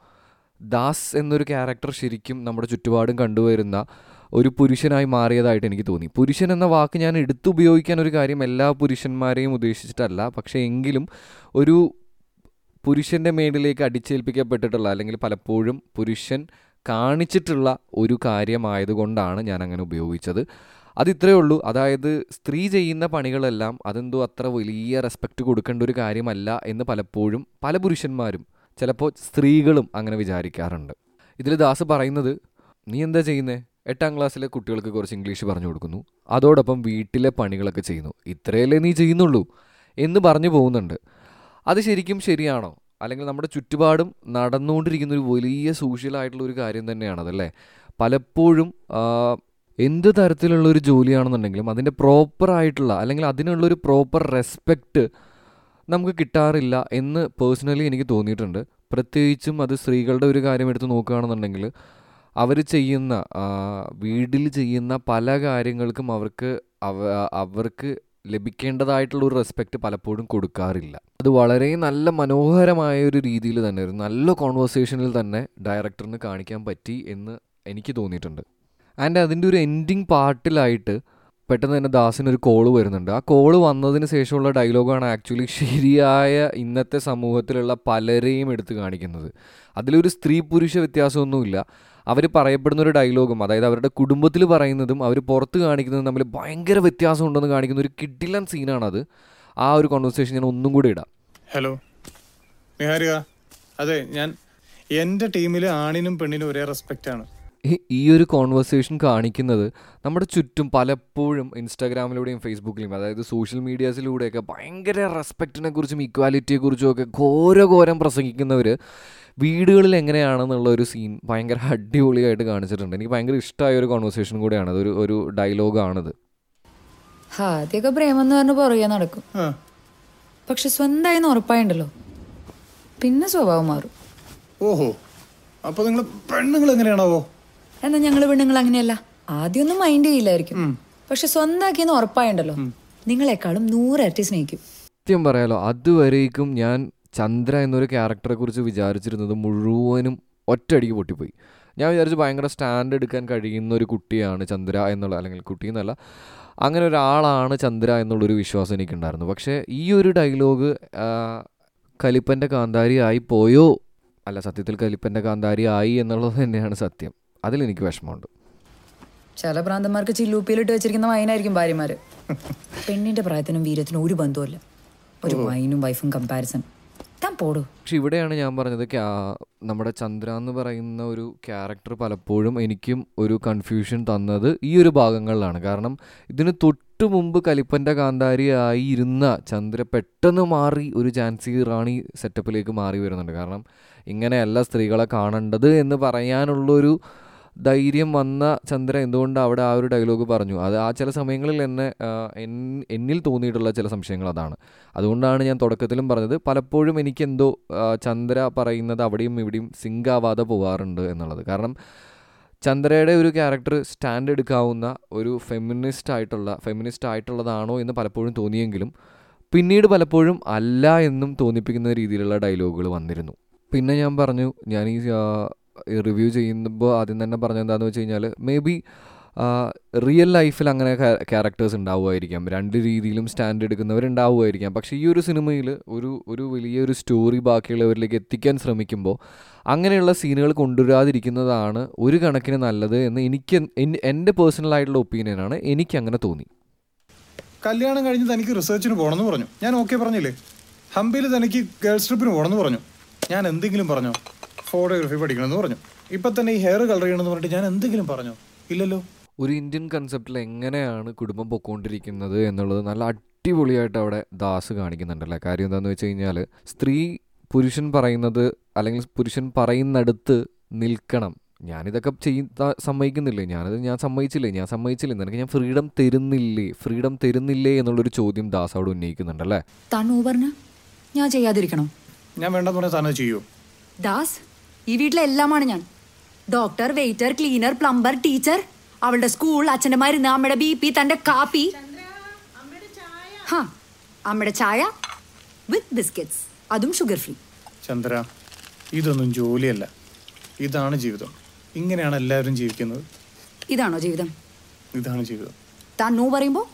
ദാസ് എന്നൊരു ക്യാരക്ടർ ശരിക്കും നമ്മുടെ ചുറ്റുപാടും കണ്ടുവരുന്ന ഒരു പുരുഷനായി മാറിയതായിട്ട് എനിക്ക് തോന്നി. പുരുഷൻ എന്ന വാക്ക് ഞാൻ എടുത്തുപയോഗിക്കാൻ ഒരു കാര്യം എല്ലാ പുരുഷന്മാരെയും ഉദ്ദേശിച്ചിട്ടല്ല. പക്ഷേ എങ്കിലും ഒരു പുരുഷന്റെ മേടിലേക്ക് അടിച്ചേൽപ്പിക്കപ്പെട്ടിട്ടുള്ള അല്ലെങ്കിൽ പലപ്പോഴും പുരുഷൻ കാണിച്ചിട്ടുള്ള ഒരു കാര്യമായതുകൊണ്ടാണ് ഞാൻ അങ്ങനെ ഉപയോഗിച്ചത്. അത് ഇത്രയേ ഉള്ളൂ. അതായത് സ്ത്രീ ചെയ്യുന്ന പണികളെല്ലാം അതെന്തോ അത്ര വലിയ റെസ്പെക്റ്റ് കൊടുക്കേണ്ട ഒരു കാര്യമല്ല എന്ന് പലപ്പോഴും പല പുരുഷന്മാരും ചിലപ്പോൾ സ്ത്രീകളും അങ്ങനെ വിചാരിക്കാറുണ്ട്. ഇതിൽ ദാസ് പറയുന്നത് നീ എന്താ ചെയ്യുന്നേ? എട്ടാം ക്ലാസ്സിലെ കുട്ടികൾക്ക് കുറച്ച് ഇംഗ്ലീഷ് പറഞ്ഞു കൊടുക്കുന്നു. അതോടൊപ്പം വീട്ടിലെ പണികളൊക്കെ ചെയ്യുന്നു. ഇത്രയല്ലേ നീ ചെയ്യുന്നുള്ളൂ എന്ന് പറഞ്ഞു പോകുന്നുണ്ട്. അത് ശരിക്കും ശരിയാണോ? അല്ലെങ്കിൽ നമ്മുടെ ചുറ്റുപാടും നടന്നുകൊണ്ടിരിക്കുന്ന ഒരു വലിയ സോഷ്യലായിട്ടുള്ള ഒരു കാര്യം തന്നെയാണ് അതല്ലേ പലപ്പോഴും എന്ത് തരത്തിലുള്ള ഒരു ജോലിയാണെന്നുണ്ടെങ്കിലും അതിന്റെ പ്രോപ്പർ ആയിട്ടുള്ള അല്ലെങ്കിൽ അതിനുള്ളൊരു പ്രോപ്പർ റെസ്പെക്റ്റ് നമുക്ക് കിട്ടാറില്ല എന്ന് പേഴ്സണലി എനിക്ക് തോന്നിയിട്ടുണ്ട്. പ്രത്യേകിച്ചും അത് സ്ത്രീകളുടെ ഒരു കാര്യം എടുത്ത് നോക്കുകയാണെന്നുണ്ടെങ്കിൽ അവർ ചെയ്യുന്ന വീട്ടിൽ ചെയ്യുന്ന പല കാര്യങ്ങൾക്കും അവർക്ക് അവ അവർക്ക് ലഭിക്കേണ്ടതായിട്ടുള്ള ഒരു റെസ്പെക്റ്റ് പലപ്പോഴും കൊടുക്കാറില്ല. അത് വളരെ നല്ല മനോഹരമായ ഒരു രീതിയിൽ തന്നെ ഒരു നല്ല കോൺവെർസേഷനിൽ തന്നെ ഡയറക്ടറിന് കാണിക്കാൻ പറ്റി എന്ന് എനിക്ക് തോന്നിയിട്ടുണ്ട്. ആൻഡ് അതിന്റെ ഒരു എൻഡിങ് പാർട്ടിലായിട്ട് പെട്ടെന്ന് തന്നെ ദാസിന് ഒരു കോൾ വരുന്നുണ്ട്. ആ കോൾ വന്നതിന് ശേഷമുള്ള ഡയലോഗാണ് ആക്ച്വലി ശരിയായ ഇന്നത്തെ സമൂഹത്തിലുള്ള പലരെയും എടുത്തു കാണിക്കുന്നത്. അതിലൊരു സ്ത്രീ പുരുഷ വ്യത്യാസമൊന്നുമില്ല. അവർ പറയപ്പെടുന്ന ഒരു ഡയലോഗും അതായത് അവരുടെ കുടുംബത്തിൽ പറയുന്നതും അവർ പുറത്ത് കാണിക്കുന്നതും തമ്മിൽ ഭയങ്കര വ്യത്യാസം ഉണ്ടെന്ന് കാണിക്കുന്ന ഒരു കിഡിലൻ സീനാണത്. ആ ഒരു കോൺവെർസേഷൻ ഞാൻ ഒന്നും കൂടി ഇടാം. ഹലോ അതെ ഞാൻ എന്റെ ടീമിൽ ആണിനും പെണ്ണിനും ഒരേ റെസ്പെക്റ്റ് ആണ്. ഈ- ഒരു കോൺവെർസേഷൻ കാണിക്കുന്നത് നമ്മുടെ ചുറ്റും പലപ്പോഴും ഇൻസ്റ്റാഗ്രാമിലൂടെയും ഫേസ്ബുക്കിലും അതായത് സോഷ്യൽ മീഡിയാസിലൂടെയൊക്കെ ഭയങ്കര റെസ്പെക്റ്റിനെ കുറിച്ചും ഇക്വാലിറ്റിയെ കുറിച്ചും ഒക്കെ ഘോരഘോരം പ്രസംഗിക്കുന്നവർ വീടുകളിൽ എങ്ങനെയാണെന്നുള്ള ഒരു സീൻ ഭയങ്കര അടിപൊളിയായിട്ട് കാണിച്ചിട്ടുണ്ട്. എനിക്ക് ഭയങ്കര ഇഷ്ടമായ ഒരു കോൺവെർസേഷൻ കൂടെയാണ്. അതൊരു ഒരു ഡയലോഗാണത് ആദ്യമൊക്കെ പ്രേമം എന്ന് പറഞ്ഞ് പുറകെ നടക്കും. പക്ഷെ സ്വന്തമായി ഉറപ്പായുണ്ടല്ലോ. പിന്നെ സ്വഭാവം മാറും. ഓഹോ. അപ്പൊ നിങ്ങൾ പെണ്ണുങ്ങൾ എങ്ങനെയാണാവോ എന്നാ ഞങ്ങൾ പെണ്ണുങ്ങൾ അങ്ങനെയല്ല. ആദ്യമൊന്നും മൈൻഡ് ചെയ്യില്ലായിരിക്കും. പക്ഷെ സ്വന്തമാക്കിയെന്ന് ഉറപ്പായുണ്ടല്ലോ. നിങ്ങളെക്കാളും നൂറരട്ടി സ്നേഹിക്കും. സത്യം പറയാലോ അതുവരേക്കും ഞാൻ ചന്ദ്ര എന്നൊരു ക്യാരക്ടറെ കുറിച്ച് വിചാരിച്ചിരുന്നത് മുഴുവനും ഒറ്റയടിക്ക് പൊട്ടിപ്പോയി. ഞാൻ വിചാരിച്ചു ഭയങ്കര സ്റ്റാൻഡ് എടുക്കാൻ കഴിയുന്ന ഒരു കുട്ടിയാണ് ചന്ദ്ര എന്നുള്ള അല്ലെങ്കിൽ കുട്ടി എന്നല്ല അങ്ങനെ ഒരാളാണ് ചന്ദ്ര എന്നുള്ളൊരു വിശ്വാസം എനിക്കുണ്ടായിരുന്നു. പക്ഷേ ഈ ഒരു ഡയലോഗ് കലിപ്പന്റെ കാന്താരി ആയി പോയോ? അല്ല സത്യത്തിൽ കലിപ്പന്റെ കാന്താരി ആയി എന്നുള്ളത് തന്നെയാണ് സത്യം. അതിലെനിക്ക് വിഷമമുണ്ട്. ചില പ്രാന്തന്മാർക്ക് ചില്ലൂപ്പിയിലിട്ട് വെച്ചിരിക്കുന്ന വൈനായിരിക്കും ഭാര്യമാര്. പെണ്ണിന്റെ പ്രായത്തിനും വീരത്തിനും ഒരു ബന്ധവുമില്ല. ഒരു വൈനും വൈഫും കമ്പാരിസൺ താൻ പോടൂ. പക്ഷെ ഇവിടെയാണ് ഞാൻ പറഞ്ഞത് നമ്മുടെ ചന്ദ്ര എന്ന് പറയുന്ന ഒരു ക്യാരക്ടർ പലപ്പോഴും എനിക്കും ഒരു കൺഫ്യൂഷൻ തന്നത് ഈ ഒരു ഭാഗങ്ങളിലാണ്. കാരണം ഇതിന് തൊട്ട് മുമ്പ് കലിപ്പന്റെ കാന്താരിയായി ഇരുന്ന ചന്ദ്ര പെട്ടെന്ന് മാറി ഒരു ജാൻസി റാണി സെറ്റപ്പിലേക്ക് മാറി വരുന്നുണ്ട്. കാരണം ഇങ്ങനെയല്ല സ്ത്രീകളെ കാണേണ്ടത് എന്ന് പറയാനുള്ളൊരു ധൈര്യം വന്ന ചന്ദ്ര എന്തുകൊണ്ട് അവിടെ ആ ഒരു ഡയലോഗ് പറഞ്ഞു? അത് ആ ചില സമയങ്ങളിൽ എന്നെ എന്നിൽ തോന്നിയിട്ടുള്ള ചില സംശയങ്ങൾ അതാണ്. അതുകൊണ്ടാണ് ഞാൻ തുടക്കത്തിലും പറഞ്ഞത് പലപ്പോഴും എനിക്കെന്തോ ചന്ദ്ര പറയുന്നത് അവിടെയും ഇവിടെയും സിങ്ക് ആവാതെ പോകാറുണ്ട് എന്നുള്ളത്. കാരണം ചന്ദ്രയുടെ ഒരു ക്യാരക്ടർ സ്റ്റാൻഡ് എടുക്കാവുന്ന ഒരു ഫെമിനിസ്റ്റ് ആയിട്ടുള്ള ഫെമിനിസ്റ്റ് ആയിട്ടുള്ളതാണോ എന്ന് പലപ്പോഴും തോന്നിയെങ്കിലും പിന്നീട് പലപ്പോഴും അല്ല എന്നും തോന്നിപ്പിക്കുന്ന രീതിയിലുള്ള ഡയലോഗുകൾ വന്നിരുന്നു. പിന്നെ ഞാൻ പറഞ്ഞു ഞാൻ ഈ റിവ്യൂ ചെയ്യുമ്പോൾ ആദ്യം തന്നെ പറഞ്ഞത് എന്താണെന്ന് വെച്ച് കഴിഞ്ഞാൽ മേ ബി റിയൽ ലൈഫിൽ അങ്ങനെ ക്യാരക്ടേഴ്സ് ഉണ്ടാവുമായിരിക്കാം. രണ്ട് രീതിയിലും സ്റ്റാൻഡ് എടുക്കുന്നവരുണ്ടാവുമായിരിക്കാം. പക്ഷേ ഈ ഒരു സിനിമയിൽ ഒരു ഒരു വലിയൊരു സ്റ്റോറി ബാക്കിയുള്ളവരിലേക്ക് എത്തിക്കാൻ ശ്രമിക്കുമ്പോൾ അങ്ങനെയുള്ള സീനുകൾ കൊണ്ടുവരാതിരിക്കുന്നതാണ് ഒരു കണക്കിന് നല്ലത് എന്ന് എനിക്ക് എന്റെ പേഴ്സണലായിട്ടുള്ള ഒപ്പീനിയനാണ് എനിക്ക് അങ്ങനെ തോന്നി. കല്യാണം കഴിഞ്ഞ് തനിക്ക് റിസർച്ചിന് പോകണമെന്ന് പറഞ്ഞു. ഞാൻ ഓക്കെ പറഞ്ഞില്ലേ? ഹംപിയിൽ തനിക്ക് ഗേൾസ് ട്രിപ്പിന് പോകണമെന്ന് പറഞ്ഞു. ഞാൻ എന്തെങ്കിലും പറഞ്ഞോ? ഫോട്ടോഗ്രാഫി പഠിക്കണമെന്ന് പറഞ്ഞു. ഇപ്പൊ തന്നെ ഈ ഹെയർ കളർ ചെയ്യണമെന്ന് പറഞ്ഞിട്ട് ഞാൻ എന്തെങ്കിലും പറഞ്ഞോ? ഇല്ലല്ലോ. ഒരു ഇന്ത്യൻ കൺസെപ്റ്റിൽ എങ്ങനെയാണ് കുടുംബം പൊക്കോണ്ടിരിക്കുന്നത് എന്നുള്ളത് നല്ല അടിപൊളിയായിട്ട് അവിടെ ദാസ് കാണിക്കുന്നുണ്ടല്ലേ കാര്യം എന്താണെന്ന് വെച്ച് കഴിഞ്ഞാൽ സ്ത്രീ പുരുഷൻ പറയുന്നത് അല്ലെങ്കിൽ പുരുഷൻ പറയുന്നിടത്ത് നിൽക്കണം. ഞാനിതൊക്കെ ചെയ്ത സമ്മതിക്കുന്നില്ലേ? ഞാനത് ഞാൻ സമ്മതിച്ചില്ലേ? ഞാൻ സമ്മതിച്ചില്ലേ? നിനക്ക് ഞാൻ ഫ്രീഡം തരുന്നില്ലേ? ഫ്രീഡം തരുന്നില്ലേ എന്നുള്ളൊരു ചോദ്യം ദാസ് അവിടെ ഉന്നയിക്കുന്നുണ്ടല്ലേ താൻ പറഞ്ഞ ഞാൻ ചെയ്യാതിരിക്കണം? ഞാൻ വേണ്ടെന്ന് പറഞ്ഞാൽ തന്നെ ചെയ്യൂ? ദാസ്? ഈ വീട്ടിലെ എല്ലാമാണ് ഞാൻ. Doctor waiter cleaner plumber teacher അവളുടെ സ്കൂൾ അച്ഛന്റെ മരുന്ന് അമ്മയുടെ ബി പി തന്റെ കാപ്പി. ഹാ അമ്മയുടെ ചായ വിത്ത് ബിസ്ക്കറ്റ്സ് അതും ഷുഗർ ഫ്രീ ചന്ദ്ര ഇതൊന്നും ജോലിയല്ല. ഇതാണ് ജീവിതം. ഇങ്ങനെയാണ് എല്ലാവരും ജീവിക്കുന്നത്. ഇതാണോ ജീവിതം? ഇതാണ് ജീവിതം. താൻ നോ പറയുമ്പോൾ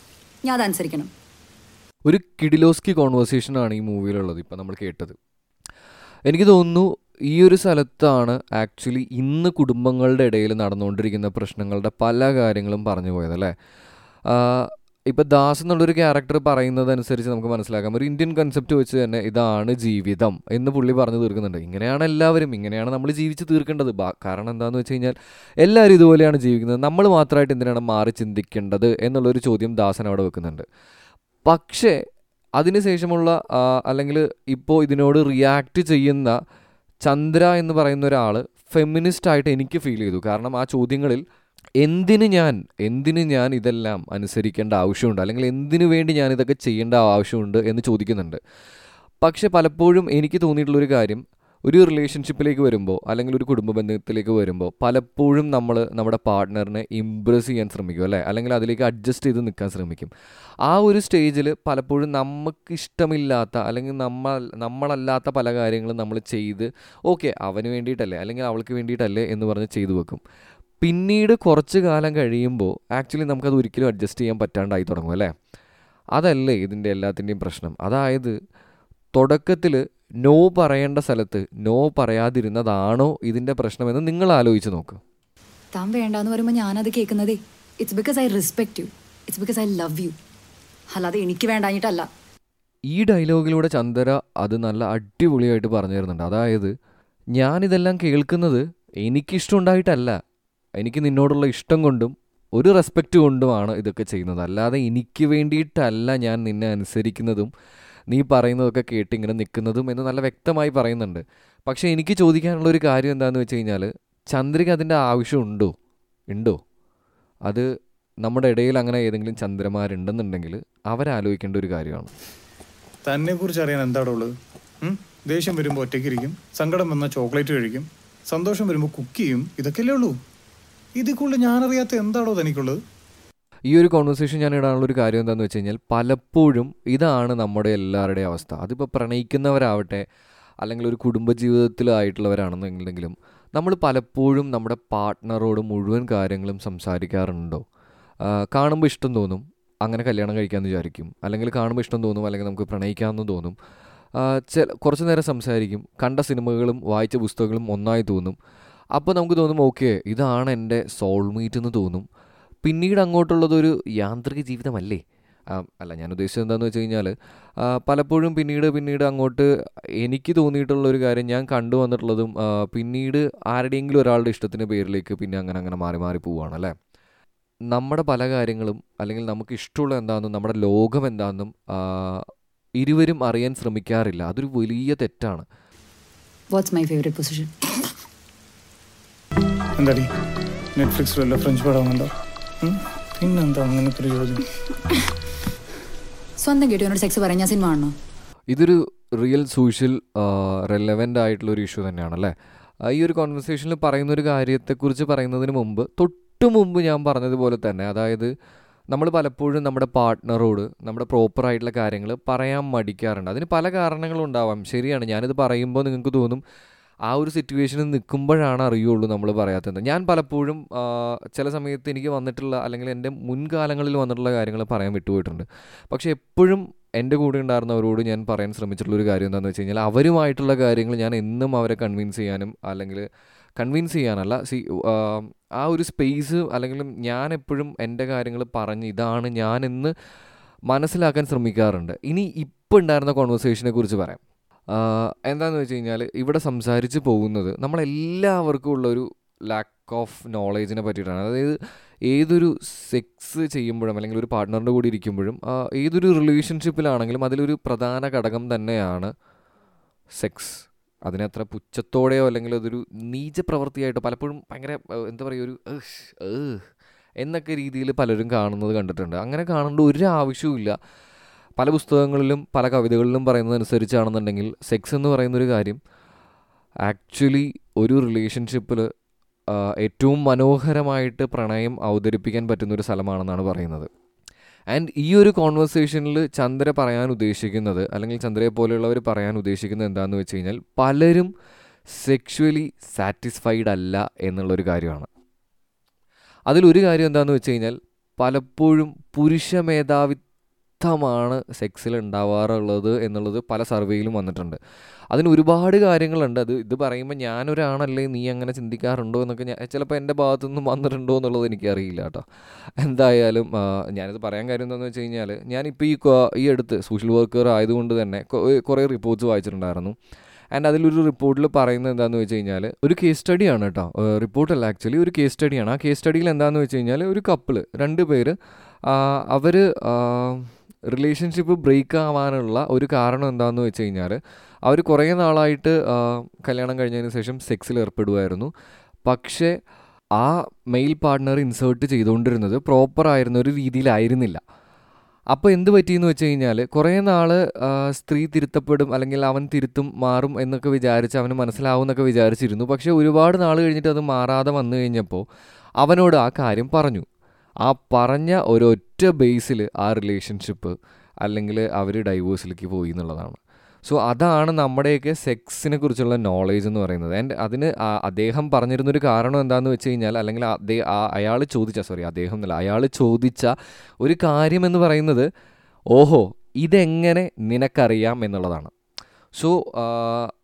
ഞാൻ അതനുസരിക്കണം ഒരു കിഡിലോസ്കി കോൺവെർസേഷനാണ് ഈ മൂവിയിലുള്ളത് ഇപ്പം നമ്മൾ കേട്ടത്. എനിക്ക് തോന്നുന്നു ഈ ഒരു സ്ഥലത്താണ് ആക്ച്വലി ഇന്ന് കുടുംബങ്ങളുടെ ഇടയിൽ നടന്നുകൊണ്ടിരിക്കുന്ന പ്രശ്നങ്ങളുടെ പല കാര്യങ്ങളും പറഞ്ഞു പോയത് അല്ലേ? ഇപ്പോൾ ദാസ് എന്നുള്ളൊരു ക്യാരക്ടർ പറയുന്നത് അനുസരിച്ച് നമുക്ക് മനസ്സിലാക്കാം. ഒരു ഇന്ത്യൻ കൺസെപ്റ്റ് വെച്ച് തന്നെ ഇതാണ് ജീവിതം എന്ന് പുള്ളി പറഞ്ഞു തീർക്കുന്നുണ്ട്. ഇങ്ങനെയാണ് എല്ലാവരും ഇങ്ങനെയാണ് നമ്മൾ ജീവിച്ച് തീർക്കേണ്ടത്. കാരണം എന്താണെന്ന് വെച്ച് കഴിഞ്ഞാൽ എല്ലാവരും ഇതുപോലെയാണ് ജീവിക്കുന്നത്. നമ്മൾ മാത്രമായിട്ട് എന്തിനാണ് മാറി ചിന്തിക്കേണ്ടത് എന്നുള്ളൊരു ചോദ്യം ദാസൻ അവിടെ വെക്കുന്നുണ്ട്. പക്ഷേ അതിനുശേഷമുള്ള അല്ലെങ്കിൽ ഇപ്പോൾ ഇതിനോട് റിയാക്ട് ചെയ്യുന്ന ചന്ദ്ര എന്ന് പറയുന്ന ഒരാൾ ഫെമിനിസ്റ്റ് ആയിട്ട് എനിക്ക് ഫീൽ ചെയ്തു. കാരണം ആ ചോദ്യങ്ങളിൽ എന്തിന് ഞാൻ എന്തിന് ഞാൻ ഇതെല്ലാം അനുസരിക്കേണ്ട ആവശ്യമുണ്ട്? അല്ലെങ്കിൽ എന്തിനു വേണ്ടി ഞാൻ ഇതൊക്കെ ചെയ്യേണ്ട ആവശ്യമുണ്ട് എന്ന് ചോദിക്കുന്നുണ്ട്. പക്ഷെ പലപ്പോഴും എനിക്ക് തോന്നിയിട്ടുള്ളൊരു കാര്യം ഒരു റിലേഷൻഷിപ്പിലേക്ക് വരുമ്പോൾ അല്ലെങ്കിൽ ഒരു കുടുംബ ബന്ധത്തിലേക്ക് വരുമ്പോൾ പലപ്പോഴും നമ്മൾ നമ്മുടെ പാർട്ട്ണറിനെ ഇമ്പ്രസ് ചെയ്യാൻ ശ്രമിക്കും അല്ലേ? അല്ലെങ്കിൽ അതിലേക്ക് അഡ്ജസ്റ്റ് ചെയ്ത് നിൽക്കാൻ ശ്രമിക്കും. ആ ഒരു സ്റ്റേജിൽ പലപ്പോഴും നമുക്ക് ഇഷ്ടമില്ലാത്ത അല്ലെങ്കിൽ നമ്മൾ നമ്മളല്ലാത്ത പല കാര്യങ്ങളും നമ്മൾ ചെയ്ത് ഓക്കെ അവന് വേണ്ടിയിട്ടല്ലേ അല്ലെങ്കിൽ അവൾക്ക് വേണ്ടിയിട്ടല്ലേ എന്ന് പറഞ്ഞ് ചെയ്തു വെക്കും. പിന്നീട് കുറച്ച് കാലം കഴിയുമ്പോൾ ആക്ച്വലി നമുക്കത് ഒരിക്കലും അഡ്ജസ്റ്റ് ചെയ്യാൻ പറ്റാണ്ടായി തുടങ്ങും അല്ലേ? അതല്ലേ ഇതിന്റെ എല്ലാത്തിന്റെയും പ്രശ്നം. അതായത് തുടക്കത്തിൽ നോ പറയേണ്ട സ്ഥലത്ത് നോ പറയാതിരുന്നതാണോ ഇതിന്റെ പ്രശ്നമെന്ന് നിങ്ങൾ ആലോചിച്ച് നോക്ക്. താൻ വേണ്ടാന്ന് പറയുമ്പോൾ ഞാനത് കേൾക്കുന്നതേ it's because I respect you it's because I love you അല്ലാതെ എനിക്ക് വേണ്ടാഞ്ഞിട്ടല്ല. ഈ ഡയലോഗിലൂടെ ചന്ദ്ര അത് നല്ല അടിപൊളിയായിട്ട് പറഞ്ഞു തരുന്നുണ്ട്. അതായത് ഞാനിതെല്ലാം കേൾക്കുന്നത് എനിക്കിഷ്ടമുണ്ടായിട്ടല്ല. എനിക്ക് നിന്നോടുള്ള ഇഷ്ടം കൊണ്ടും ഒരു റെസ്പെക്റ്റ് കൊണ്ടുമാണ് ഇതൊക്കെ ചെയ്യുന്നത്. അല്ലാതെ എനിക്ക് വേണ്ടിയിട്ടല്ല ഞാൻ നിന്നെ അനുസരിക്കുന്നതും. നീ പറയുന്നതൊക്കെ കേട്ട് ഇങ്ങനെ നിൽക്കുന്നതും എന്ന് നല്ല വ്യക്തമായി പറയുന്നുണ്ട്. പക്ഷേ എനിക്ക് ചോദിക്കാനുള്ള ഒരു കാര്യം എന്താണെന്ന് വെച്ച് കഴിഞ്ഞാൽ ചന്ദ്രിക അതിന്റെ ആവശ്യം ഉണ്ടോ? ഉണ്ടോ? അത് നമ്മുടെ ഇടയിൽ അങ്ങനെ ഏതെങ്കിലും ചന്ദ്രന്മാരുണ്ടെന്നുണ്ടെങ്കിൽ അവരാലോചിക്കേണ്ട ഒരു കാര്യമാണ്. തന്നെ കുറിച്ച് അറിയാൻ എന്താടോ ഉള്ളത്? ദേഷ്യം വരുമ്പോൾ ഒറ്റയ്ക്കിരിക്കും സങ്കടം വന്നാൽ ചോക്ലേറ്റ് കഴിക്കും സന്തോഷം വരുമ്പോൾ കുക്ക് ചെയ്യും ഇതൊക്കെയല്ലേ ഉള്ളൂ? ഇതിൽ കൂടുതൽ ഞാനറിയാത്ത എന്താണോ തനിക്കുള്ളത്? ഈ ഒരു കോൺവെർസേഷൻ ഞാൻ ഇടാനുള്ള ഒരു കാര്യം എന്താണെന്ന് വെച്ച് കഴിഞ്ഞാൽ പലപ്പോഴും ഇതാണ് നമ്മുടെ എല്ലാവരുടെയും അവസ്ഥ. അതിപ്പോൾ പ്രണയിക്കുന്നവരാവട്ടെ അല്ലെങ്കിൽ ഒരു കുടുംബജീവിതത്തിലായിട്ടുള്ളവരാണെന്നുണ്ടെങ്കിലും നമ്മൾ പലപ്പോഴും നമ്മുടെ പാർട്ട്ണറോട് മുഴുവൻ കാര്യങ്ങളും സംസാരിക്കാറുണ്ടോ? കാണുമ്പോൾ ഇഷ്ടം തോന്നും അങ്ങനെ കല്യാണം കഴിക്കാമെന്ന് വിചാരിക്കും. അല്ലെങ്കിൽ കാണുമ്പോൾ ഇഷ്ടം തോന്നും അല്ലെങ്കിൽ നമുക്ക് പ്രണയിക്കാമെന്ന് തോന്നും. ചില കുറച്ച് നേരം സംസാരിക്കും കണ്ട സിനിമകളും വായിച്ച പുസ്തകങ്ങളും ഒന്നായി തോന്നും. അപ്പോൾ നമുക്ക് തോന്നും ഓക്കെ ഇതാണ് എന്റെ സോൾമീറ്റ് എന്ന് തോന്നും. പിന്നീട് അങ്ങോട്ടുള്ളതൊരു യാന്ത്രിക ജീവിതമല്ലേ? അല്ല ഞാൻ ഉദ്ദേശിച്ചത് എന്താണെന്ന് വെച്ച് കഴിഞ്ഞാൽ പലപ്പോഴും പിന്നീട് പിന്നീട് അങ്ങോട്ട് എനിക്ക് തോന്നിയിട്ടുള്ള ഒരു കാര്യം ഞാൻ കണ്ടു വന്നിട്ടുള്ളതും പിന്നീട് ആരുടെയെങ്കിലും ഒരാളുടെ ഇഷ്ടത്തിന് പേരിലേക്ക് പിന്നെ അങ്ങനെ അങ്ങനെ മാറി മാറി പോവുകയാണ് അല്ലേ? നമ്മുടെ പല കാര്യങ്ങളും അല്ലെങ്കിൽ നമുക്ക് ഇഷ്ടമുള്ള എന്താണെന്നും നമ്മുടെ ലോകം എന്താണെന്നും ഇരുവരും അറിയാൻ ശ്രമിക്കാറില്ല. അതൊരു വലിയ തെറ്റാണ്. വാട്ട്സ് മൈ ഫേവറേറ്റ് പൊസിഷൻ എന്താ നെറ്റ്ഫ്ലിക്സിൽ ഫ്രഞ്ച് ഫ്രഞ്ച് പടമുണ്ടോ പിന്നെന്താ അങ്ങനത്തെ ഒരു ചോദ്യം? സ്വന്തം കേട്ടു സെക്സ് പറയാൻ ഞാൻ സിനിമ കാണണോ? ഇതൊരു റിയൽ സോഷ്യൽ റെലവെന്റ് ആയിട്ടുള്ള ഒരു ഇഷ്യൂ തന്നെയാണ് അല്ലേ ഈ ഒരു കോൺവെർസേഷനിൽ പറയുന്ന ഒരു കാര്യത്തെക്കുറിച്ച് പറയുന്നതിന് മുമ്പ് തൊട്ടു മുമ്പ് ഞാൻ പറഞ്ഞതുപോലെ തന്നെ അതായത് നമ്മൾ പലപ്പോഴും നമ്മുടെ പാർട്ട്ണറോട് നമ്മുടെ പ്രോപ്പറായിട്ടുള്ള കാര്യങ്ങൾ പറയാൻ മടിക്കാറുണ്ട്. അതിന് പല കാരണങ്ങളും ഉണ്ടാവാം ശരിയാണ് ഞാനിത് പറയുമ്പോൾ നിങ്ങൾക്ക് തോന്നും ആ ഒരു സിറ്റുവേഷനിൽ നിൽക്കുമ്പോഴാണ് അറിയുള്ളൂ നമ്മൾ പറയാത്തത്. ഞാൻ പലപ്പോഴും ചില സമയത്ത് എനിക്ക് വന്നിട്ടുള്ള അല്ലെങ്കിൽ എന്റെ മുൻകാലങ്ങളിൽ വന്നിട്ടുള്ള കാര്യങ്ങൾ പറയാൻ വിട്ടുപോയിട്ടുണ്ട്. പക്ഷേ എപ്പോഴും എന്റെ കൂടെ ഉണ്ടായിരുന്നവരോട് ഞാൻ പറയാൻ ശ്രമിച്ചിട്ടുള്ള ഒരു കാര്യം എന്താണെന്ന് വെച്ച് കഴിഞ്ഞാൽ അവരുമായിട്ടുള്ള കാര്യങ്ങൾ ഞാൻ എന്നും അവരെ കൺവിൻസ് ചെയ്യാനും അല്ലെങ്കിൽ കൺവിൻസ് ചെയ്യാനല്ല സി ആ ഒരു സ്പേസ് അല്ലെങ്കിൽ ഞാൻ എപ്പോഴും എന്റെ കാര്യങ്ങൾ പറഞ്ഞ് ഇതാണ് ഞാനെന്ന് മനസ്സിലാക്കാൻ ശ്രമിക്കാറുണ്ട്. ഇനി ഇപ്പോൾ ഉണ്ടായിരുന്ന കോൺവെർസേഷനെ കുറിച്ച് പറയാം. എന്താണെന്ന് വെച്ച് കഴിഞ്ഞാൽ ഇവിടെ സംസാരിച്ച് പോകുന്നത് നമ്മളെല്ലാവർക്കും ഉള്ളൊരു ലാക്ക് ഓഫ് നോളേജിനെ പറ്റിയിട്ടാണ്. അതായത് ഏതൊരു സെക്സ് ചെയ്യുമ്പോഴും അല്ലെങ്കിൽ ഒരു പാർട്ട്ണറിന്റെ കൂടി ഇരിക്കുമ്പോഴും ഏതൊരു റിലേഷൻഷിപ്പിലാണെങ്കിലും അതിലൊരു പ്രധാന ഘടകം തന്നെയാണ് സെക്സ് അതിനത്ര പുച്ഛത്തോടെയോ അല്ലെങ്കിൽ അതൊരു നീച പ്രവൃത്തിയായിട്ടോ പലപ്പോഴും ഭയങ്കര എന്താ പറയുക ഒരു എന്നൊക്കെ രീതിയിൽ പലരും കാണുന്നത് കണ്ടിട്ടുണ്ട്. അങ്ങനെ കാണേണ്ട ഒരു ആവശ്യവുമില്ല. പല പുസ്തകങ്ങളിലും പല കവിതകളിലും പറയുന്നതനുസരിച്ചാണെന്നുണ്ടെങ്കിൽ സെക്സ് എന്ന് പറയുന്നൊരു കാര്യം ആക്ച്വലി ഒരു റിലേഷൻഷിപ്പിൽ ഏറ്റവും മനോഹരമായിട്ട് പ്രണയം അവതരിപ്പിക്കാൻ പറ്റുന്നൊരു സ്ഥലമാണെന്നാണ് പറയുന്നത്. ആൻഡ് ഈ ഒരു കോൺവെർസേഷനിൽ ചന്ദ്ര പറയാൻ ഉദ്ദേശിക്കുന്നത് അല്ലെങ്കിൽ ചന്ദ്രയെ പോലെയുള്ളവർ പറയാൻ ഉദ്ദേശിക്കുന്നത് എന്താണെന്ന് വെച്ച് കഴിഞ്ഞാൽ പലരും സെക്ഷുവലി സാറ്റിസ്ഫൈഡ് അല്ല എന്നുള്ളൊരു കാര്യമാണ്. അതിലൊരു കാര്യം എന്താണെന്ന് വെച്ച് കഴിഞ്ഞാൽ പലപ്പോഴും പുരുഷ മേധാവിത്വമാണ് സെക്സിൽ ഉണ്ടാവാറുള്ളത് എന്നുള്ളത് പല സർവേയിലും വന്നിട്ടുണ്ട്. അതിന് ഒരുപാട് കാര്യങ്ങളുണ്ട്. അത് ഇത് പറയുമ്പോൾ ഞാനൊരാണല്ലേ നീ അങ്ങനെ ചിന്തിക്കാറുണ്ടോ എന്നൊക്കെ ഞാൻ ചിലപ്പോൾ എന്റെ ഭാഗത്തുനിന്നും വന്നിട്ടുണ്ടോ എന്നുള്ളത് എനിക്കറിയില്ല കേട്ടോ. എന്തായാലും ഞാനിത് പറയാൻ കാര്യം എന്താണെന്ന് വെച്ച് കഴിഞ്ഞാൽ ഞാനിപ്പോൾ ഈ ഈ അടുത്ത് സോഷ്യൽ വർക്കർ ആയതുകൊണ്ട് തന്നെ കുറേ റിപ്പോർട്ട്സ് വായിച്ചിട്ടുണ്ടായിരുന്നു. ആൻഡ് അതിലൊരു റിപ്പോർട്ടിൽ പറയുന്നത് എന്താണെന്ന് വെച്ച് കഴിഞ്ഞാൽ ഒരു കേസ് സ്റ്റഡിയാണ് കേട്ടോ. റിപ്പോർട്ടല്ല ആക്ച്വലി ഒരു കേസ് സ്റ്റഡിയാണ് ആ കേസ് സ്റ്റഡിയിൽ എന്താണെന്ന് വെച്ച് കഴിഞ്ഞാൽ ഒരു കപ്പിൾ രണ്ട് പേര് അവർ റിലേഷൻഷിപ്പ് ബ്രേക്ക് ആവാനുള്ള ഒരു കാരണം എന്താണെന്ന് വെച്ച് കഴിഞ്ഞാൽ അവർ കുറേ നാളായിട്ട് കല്യാണം കഴിഞ്ഞതിന് ശേഷം സെക്സിൽ ഏർപ്പെടുമായിരുന്നു പക്ഷേ ആ മെയിൽ പാർട്ട്ണർ ഇൻസേർട്ട് ചെയ്തുകൊണ്ടിരുന്നത് പ്രോപ്പർ ആയിരുന്ന ഒരു രീതിയിലായിരുന്നില്ല. അപ്പോൾ എന്ത് പറ്റിയെന്ന് വെച്ച് കഴിഞ്ഞാൽ കുറേ നാൾ സ്ത്രീ തിരുത്തപ്പെടും അല്ലെങ്കിൽ അവൻ തിരുത്തും മാറും എന്നൊക്കെ വിചാരിച്ച് അവന് മനസ്സിലാവും എന്നൊക്കെ വിചാരിച്ചിരുന്നു. പക്ഷേ ഒരുപാട് നാൾ കഴിഞ്ഞിട്ട് അത് മാറാതെ വന്നു കഴിഞ്ഞപ്പോൾ അവനോട് ആ കാര്യം പറഞ്ഞു. ആ പറഞ്ഞ ഒരൊറ്റ ബേസിൽ ആ റിലേഷൻഷിപ്പ് അല്ലെങ്കിൽ അവർ ഡൈവേഴ്സിലേക്ക് പോയി എന്നുള്ളതാണ്. സോ അതാണ് നമ്മുടെയൊക്കെ സെക്സിനെ കുറിച്ചുള്ള നോളേജ് എന്ന് പറയുന്നത്. ആൻഡ് അതിന് അദ്ദേഹം പറഞ്ഞിരുന്നൊരു കാരണം എന്താണെന്ന് വെച്ച് കഴിഞ്ഞാൽ അല്ലെങ്കിൽ അയാൾ ചോദിച്ച സോറി അദ്ദേഹം എന്നല്ല അയാൾ ചോദിച്ച ഒരു കാര്യം എന്ന് പറയുന്നത് ഓഹോ ഇതെങ്ങനെ നിനക്കറിയാം എന്നുള്ളതാണ്. സോ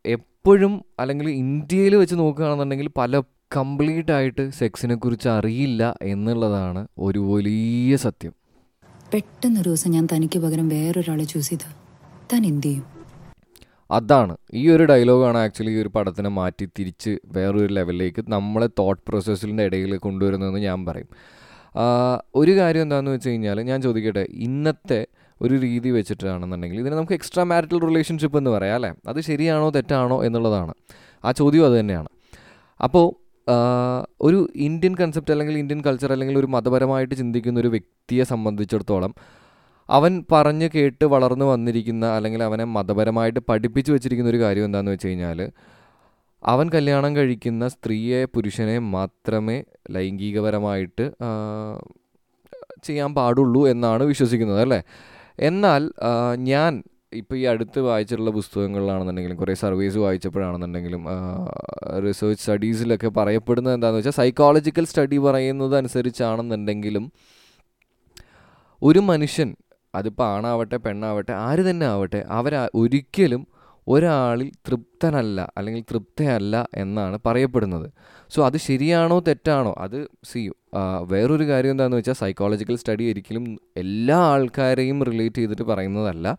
എപ്പോഴും അല്ലെങ്കിൽ ഇന്ത്യയിൽ വെച്ച് നോക്കുകയാണെന്നുണ്ടെങ്കിൽ പല കംപ്ലീറ്റ് ആയിട്ട് സെക്സിനെ കുറിച്ച് അറിയില്ല എന്നുള്ളതാണ് ഒരു വലിയ സത്യം. പെട്ടെന്നൊരു ദിവസം ഞാൻ തനിക്ക് പകരം വേറൊരാളെ ചൂസ് ചെയ്ത താൻ എന്ത് ചെയ്യും? അതാണ്. ഈ ഒരു ഡയലോഗാണ് ആക്ച്വലി ഈ ഒരു പടത്തിനെ മാറ്റി തിരിച്ച് വേറൊരു ലെവലിലേക്ക് നമ്മളെ തോട്ട് പ്രോസസ്സിന്റെ ഇടയിൽ കൊണ്ടുവരുന്നതെന്ന് ഞാൻ പറയും. ഒരു കാര്യം എന്താണെന്ന് വെച്ച് കഴിഞ്ഞാൽ ഞാൻ ചോദിക്കട്ടെ ഇന്നത്തെ ഒരു രീതി വെച്ചിട്ടാണെന്നുണ്ടെങ്കിൽ ഇതിനെ നമുക്ക് എക്സ്ട്രാ മാരിറ്റൽ റിലേഷൻഷിപ്പ് എന്ന് പറയാം അല്ലേ? അത് ശരിയാണോ തെറ്റാണോ എന്നുള്ളതാണ്. ആ ചോദ്യം അത് തന്നെയാണ്. അപ്പോൾ ഒരു ഇന്ത്യൻ കൺസെപ്റ്റ് അല്ലെങ്കിൽ ഇന്ത്യൻ കൾച്ചർ അല്ലെങ്കിൽ ഒരു മതപരമായിട്ട് ചിന്തിക്കുന്ന ഒരു വ്യക്തിയെ സംബന്ധിച്ചിടത്തോളം അവൻ പറഞ്ഞ് കേട്ട് വളർന്നു വന്നിരിക്കുന്ന അല്ലെങ്കിൽ അവനെ മതപരമായിട്ട് പഠിപ്പിച്ചു വെച്ചിരിക്കുന്ന ഒരു കാര്യം എന്താണെന്ന് വെച്ച് കഴിഞ്ഞാൽ അവൻ കല്യാണം കഴിക്കുന്ന സ്ത്രീയെ പുരുഷനെ മാത്രമേ ലൈംഗികപരമായിട്ട് ചെയ്യാൻ പാടുള്ളൂ എന്നാണ് വിശ്വസിക്കുന്നത് അല്ലേ? എന്നാൽ ഞാൻ ഇപ്പോൾ ഈ അടുത്ത് വായിച്ചിട്ടുള്ള പുസ്തകങ്ങളിലാണെന്നുണ്ടെങ്കിലും കുറേ സർവേസ് വായിച്ചപ്പോഴാണെന്നുണ്ടെങ്കിലും റിസർച്ച് സ്റ്റഡീസിലൊക്കെ പറയപ്പെടുന്നത് എന്താണെന്ന് വെച്ചാൽ സൈക്കോളജിക്കൽ സ്റ്റഡി പറയുന്നത് അനുസരിച്ചാണെന്നുണ്ടെങ്കിലും ഒരു മനുഷ്യൻ അതിപ്പോൾ ആണാവട്ടെ പെണ്ണാവട്ടെ ആര് തന്നെ ആവട്ടെ അവർ ഒരിക്കലും ഒരാളിൽ തൃപ്തനല്ല അല്ലെങ്കിൽ തൃപ്തയല്ല എന്നാണ് പറയപ്പെടുന്നത്. സോ അത് ശരിയാണോ തെറ്റാണോ അത് സി വേറൊരു കാര്യം എന്താണെന്ന് വെച്ചാൽ സൈക്കോളജിക്കൽ സ്റ്റഡി ഒരിക്കലും എല്ലാ ആൾക്കാരെയും റിലേറ്റ് ചെയ്തിട്ട് പറയുന്നതല്ല.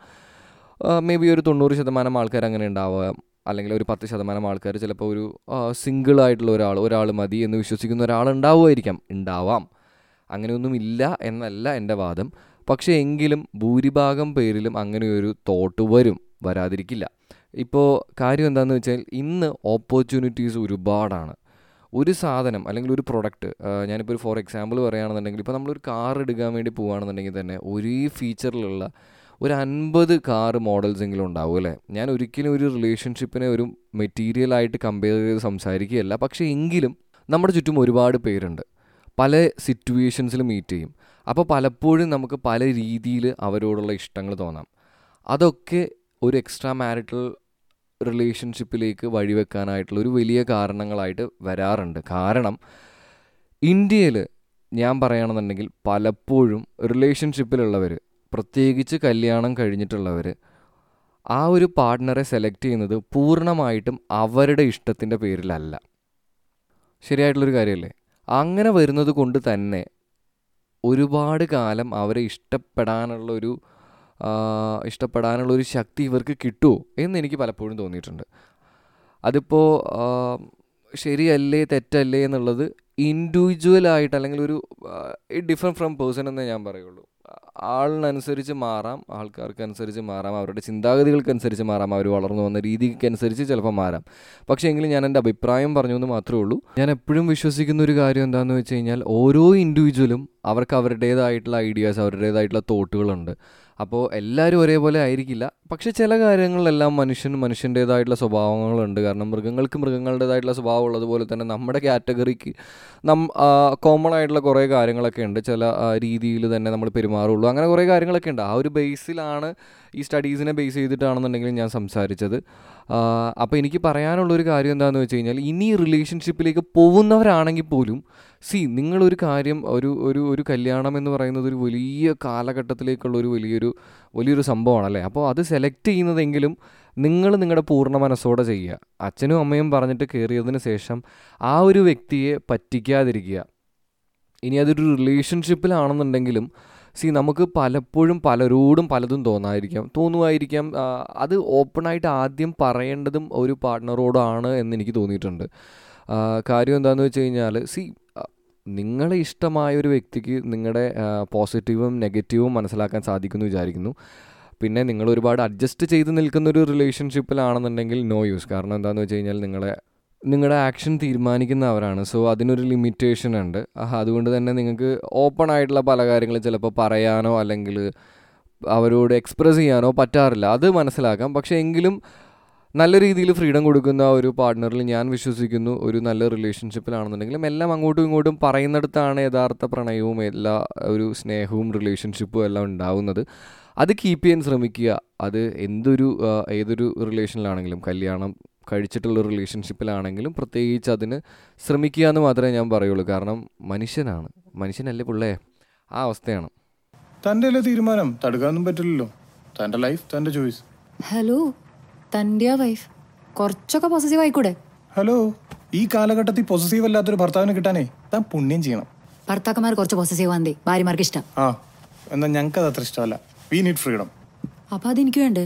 മേ ബി ഒരു തൊണ്ണൂറ് ശതമാനം ആൾക്കാർ അങ്ങനെ ഉണ്ടാവാം അല്ലെങ്കിൽ ഒരു പത്ത് ശതമാനം ആൾക്കാർ ചിലപ്പോൾ ഒരു സിംഗിൾ ആയിട്ടുള്ള ഒരാൾ ഒരാൾ മതി എന്ന് വിശ്വസിക്കുന്ന ഒരാൾ ഉണ്ടാവുമായിരിക്കാം. ഉണ്ടാവാം. അങ്ങനെയൊന്നും ഇല്ല എന്നല്ല എന്റെ വാദം. പക്ഷേ എങ്കിലും ഭൂരിഭാഗം പേരിലും അങ്ങനെ ഒരു തോട്ട് വരും വരാതിരിക്കില്ല. ഇപ്പോൾ കാര്യം എന്താണെന്ന് വെച്ചാൽ ഇന്ന് ഓപ്പർച്യൂണിറ്റീസ് ഒരുപാടാണ്. ഒരു സാധനം അല്ലെങ്കിൽ ഒരു പ്രൊഡക്റ്റ് ഞാനിപ്പോൾ ഒരു ഫോർ എക്സാമ്പിൾ പറയുകയാണെന്നുണ്ടെങ്കിൽ ഇപ്പോൾ നമ്മളൊരു കാർ എടുക്കാൻ വേണ്ടി പോവുകയാണെന്നുണ്ടെങ്കിൽ തന്നെ ഒരേ ഫീച്ചറിലുള്ള ഒരു അൻപത് കാറ് മോഡൽസെങ്കിലും ഉണ്ടാവും അല്ലേ? ഞാൻ ഒരിക്കലും ഒരു റിലേഷൻഷിപ്പിനെ ഒരു മെറ്റീരിയലായിട്ട് കമ്പയർ ചെയ്ത് സംസാരിക്കുകയല്ല. പക്ഷേ എങ്കിലും നമ്മുടെ ചുറ്റും ഒരുപാട് പേരുണ്ട്. പല സിറ്റുവേഷൻസിൽ മീറ്റ് ചെയ്യും. അപ്പോൾ പലപ്പോഴും നമുക്ക് പല രീതിയിൽ അവരോടുള്ള ഇഷ്ടങ്ങൾ തോന്നാം. അതൊക്കെ ഒരു എക്സ്ട്രാ മാരിറ്റൽ റിലേഷൻഷിപ്പിലേക്ക് വഴിവെക്കാനായിട്ടുള്ള ഒരു വലിയ കാരണങ്ങളായിട്ട് വരാറുണ്ട്. കാരണം ഇന്ത്യയിൽ ഞാൻ പറയുകയാണെന്നുണ്ടെങ്കിൽ പലപ്പോഴും റിലേഷൻഷിപ്പിലുള്ളവർ പ്രത്യേകിച്ച് കല്യാണം കഴിഞ്ഞിട്ടുള്ളവർ ആ ഒരു പാർട്ട്ണറെ സെലക്ട് ചെയ്യുന്നത് പൂർണമായിട്ടും അവരുടെ ഇഷ്ടത്തിന്റെ പേരിലല്ല. ശരിയായിട്ടുള്ളൊരു കാര്യമല്ലേ അങ്ങനെ വരുന്നത് കൊണ്ട് തന്നെ ഒരുപാട് കാലം അവരെ ഇഷ്ടപ്പെടാനുള്ള ഒരു ആ, ഇഷ്ടപ്പെടാനുള്ള ഒരു ശക്തി ഇവർക്ക് കിട്ടുമോ എന്ന് എനിക്ക് പലപ്പോഴും തോന്നിയിട്ടുണ്ട്. അതിപ്പോൾ ശരിയല്ലേ തെറ്റല്ലേ എന്നുള്ളത് ഇൻഡിവിജ്വലായിട്ട് അല്ലെങ്കിൽ ഒരു ഡിഫറെന്റ് ഫ്രം പേഴ്സൺ എന്നേ ഞാൻ പറയുള്ളൂ. ആളിനനുസരിച്ച് മാറാം ആൾക്കാർക്കനുസരിച്ച് മാറാം അവരുടെ ചിന്താഗതികൾക്കനുസരിച്ച് മാറാം അവർ വളർന്നു വന്ന രീതിക്കനുസരിച്ച് ചിലപ്പോൾ മാറാം. പക്ഷേ എങ്കിലും ഞാൻ എന്റെ അഭിപ്രായം പറഞ്ഞു എന്ന് മാത്രമേ ഉള്ളൂ. ഞാൻ എപ്പോഴും വിശ്വസിക്കുന്ന ഒരു കാര്യം എന്താണെന്ന് വെച്ച് കഴിഞ്ഞാൽ ഓരോ ഇൻഡിവിജ്വലും അവർക്ക് അവരുടേതായിട്ടുള്ള ഐഡിയാസ് അവരുടേതായിട്ടുള്ള തോട്ടുകളുണ്ട് അപ്പോൾ എല്ലാവരും ഒരേപോലെ ആയിരിക്കില്ല. പക്ഷേ ചില കാര്യങ്ങളിലെല്ലാം മനുഷ്യന് മനുഷ്യന്റേതായിട്ടുള്ള സ്വഭാവങ്ങളുണ്ട്. കാരണം മൃഗങ്ങൾക്ക് മൃഗങ്ങളുടേതായിട്ടുള്ള സ്വഭാവം ഉള്ളതുപോലെ തന്നെ നമ്മുടെ കാറ്റഗറിക്ക് നം കോമൺ ആയിട്ടുള്ള കുറേ കാര്യങ്ങളൊക്കെ ഉണ്ട്. ചില രീതിയിൽ തന്നെ നമ്മൾ പെരുമാറുള്ളൂ. അങ്ങനെ കുറേ കാര്യങ്ങളൊക്കെ ഉണ്ട്. ആ ഒരു ബേസിലാണ് ഈ സ്റ്റഡീസിനെ ബേസ് ചെയ്തിട്ടാണെന്നുണ്ടെങ്കിൽ ഞാൻ സംസാരിച്ചത്. അപ്പോൾ എനിക്ക് പറയാനുള്ളൊരു കാര്യം എന്താണെന്ന് വെച്ച് കഴിഞ്ഞാൽ ഇനി റിലേഷൻഷിപ്പിലേക്ക് പോകുന്നവരാണെങ്കിൽ പോലും സി നിങ്ങളൊരു കാര്യം ഒരു ഒരു ഒരു കല്യാണം എന്ന് പറയുന്നത് ഒരു വലിയ കാലഘട്ടത്തിലേക്കുള്ള ഒരു വലിയൊരു വലിയൊരു സംഭവമാണല്ലേ? അപ്പോൾ അത് സെലക്ട് ചെയ്യുന്നതെങ്കിലും നിങ്ങൾ നിങ്ങളുടെ പൂർണ മനസ്സോടെ ചെയ്യുക. അച്ഛനും അമ്മയും പറഞ്ഞിട്ട് കയറിയതിന് ശേഷം ആ ഒരു വ്യക്തിയെ പറ്റിക്കാതിരിക്കുക. ഇനി അതൊരു റിലേഷൻഷിപ്പിലാണെന്നുണ്ടെങ്കിലും സി നമുക്ക് പലപ്പോഴും പലരോടും പലതും തോന്നാതിരിക്കാം. തോന്നുമായിരിക്കാം അത് ഓപ്പണായിട്ട് ആദ്യം പറയേണ്ടതും ഒരു പാർട്ട്ണറോടാണ് എന്ന് എനിക്ക് തോന്നിയിട്ടുണ്ട്. കാര്യം എന്താണെന്ന് വെച്ച് കഴിഞ്ഞാൽ സി നിങ്ങളെ ഇഷ്ടമായ ഒരു വ്യക്തിക്ക് നിങ്ങളുടെ പോസിറ്റീവും നെഗറ്റീവും മനസ്സിലാക്കാൻ സാധിക്കുന്നു വിചാരിക്കുന്നു. പിന്നെ നിങ്ങൾ ഒരുപാട് അഡ്ജസ്റ്റ് ചെയ്ത് നിൽക്കുന്ന ഒരു റിലേഷൻഷിപ്പിലാണെന്നുണ്ടെങ്കിൽ നോ യൂസ് കാരണം എന്താണെന്ന് വെച്ച് കഴിഞ്ഞാൽ നിങ്ങളെ നിങ്ങളുടെ ആക്ഷൻ തീരുമാനിക്കുന്നവരാണ്. സോ അതിനൊരു ലിമിറ്റേഷൻ ഉണ്ട്. അതുകൊണ്ട് തന്നെ നിങ്ങൾക്ക് ഓപ്പൺ ആയിട്ടുള്ള പല കാര്യങ്ങളും ചിലപ്പോൾ പറയാനോ അല്ലെങ്കിൽ അവരോട് എക്സ്പ്രസ് ചെയ്യാനോ പറ്റാറില്ല. അത് മനസ്സിലാക്കാം. പക്ഷേ എങ്കിലും നല്ല രീതിയിൽ ഫ്രീഡം കൊടുക്കുന്ന ഒരു പാർട്ട്ണറിൽ ഞാൻ വിശ്വസിക്കുന്നു. ഒരു നല്ല റിലേഷൻഷിപ്പിലാണെന്നുണ്ടെങ്കിലും എല്ലാം അങ്ങോട്ടും ഇങ്ങോട്ടും പറയുന്നിടത്താണ് യഥാർത്ഥ പ്രണയവും എല്ലാ ഒരു സ്നേഹവും റിലേഷൻഷിപ്പും എല്ലാം ഉണ്ടാവുന്നത്. അത് കീപ്പ് ചെയ്യാൻ ശ്രമിക്കുക. അത് എന്തൊരു ഏതൊരു റിലേഷനിലാണെങ്കിലും കല്യാണം കഴിച്ചിട്ടുള്ള റിലേഷൻഷിപ്പിലാണെങ്കിലും പ്രത്യേകിച്ച് അതിന് ശ്രമിക്കുക എന്ന് മാത്രമേ ഞാൻ പറയുള്ളൂ. കാരണം മനുഷ്യനാണ്. മനുഷ്യനല്ലേ പിള്ളേ? ആ അവസ്ഥയാണ്. തന്റെ അല്ലേ തീരുമാനം? തടുക്കാനൊന്നും പറ്റില്ലല്ലോ. തന്റെ ലൈഫ് തന്റെ ചോയ്സ് ഹലോ തന്റെ വൈഫ് കുറച്ചൊക്കെ പോസസീവ് ആയിക്കൂടെ? ഹലോ ഈ കാലഘട്ടത്തിൽ പൊസസീവ് അല്ലാത്തൊരു ഭർത്താവിനെ കിട്ടാനേ താൻ പുണ്യം ചെയ്യണം. ഭർത്താക്കന്മാർ കുറച്ച് പോസസീവ് ആന്തേ ഭാര്യമാർക്ക് ഇഷ്ടം. ആ എന്നാ ഞങ്ങൾക്ക് അത് അത്ര ഇഷ്ടമല്ല. വി നീഡ് ഫ്രീഡം അപ്പൊ അതെനിക്ക് വേണ്ടേ?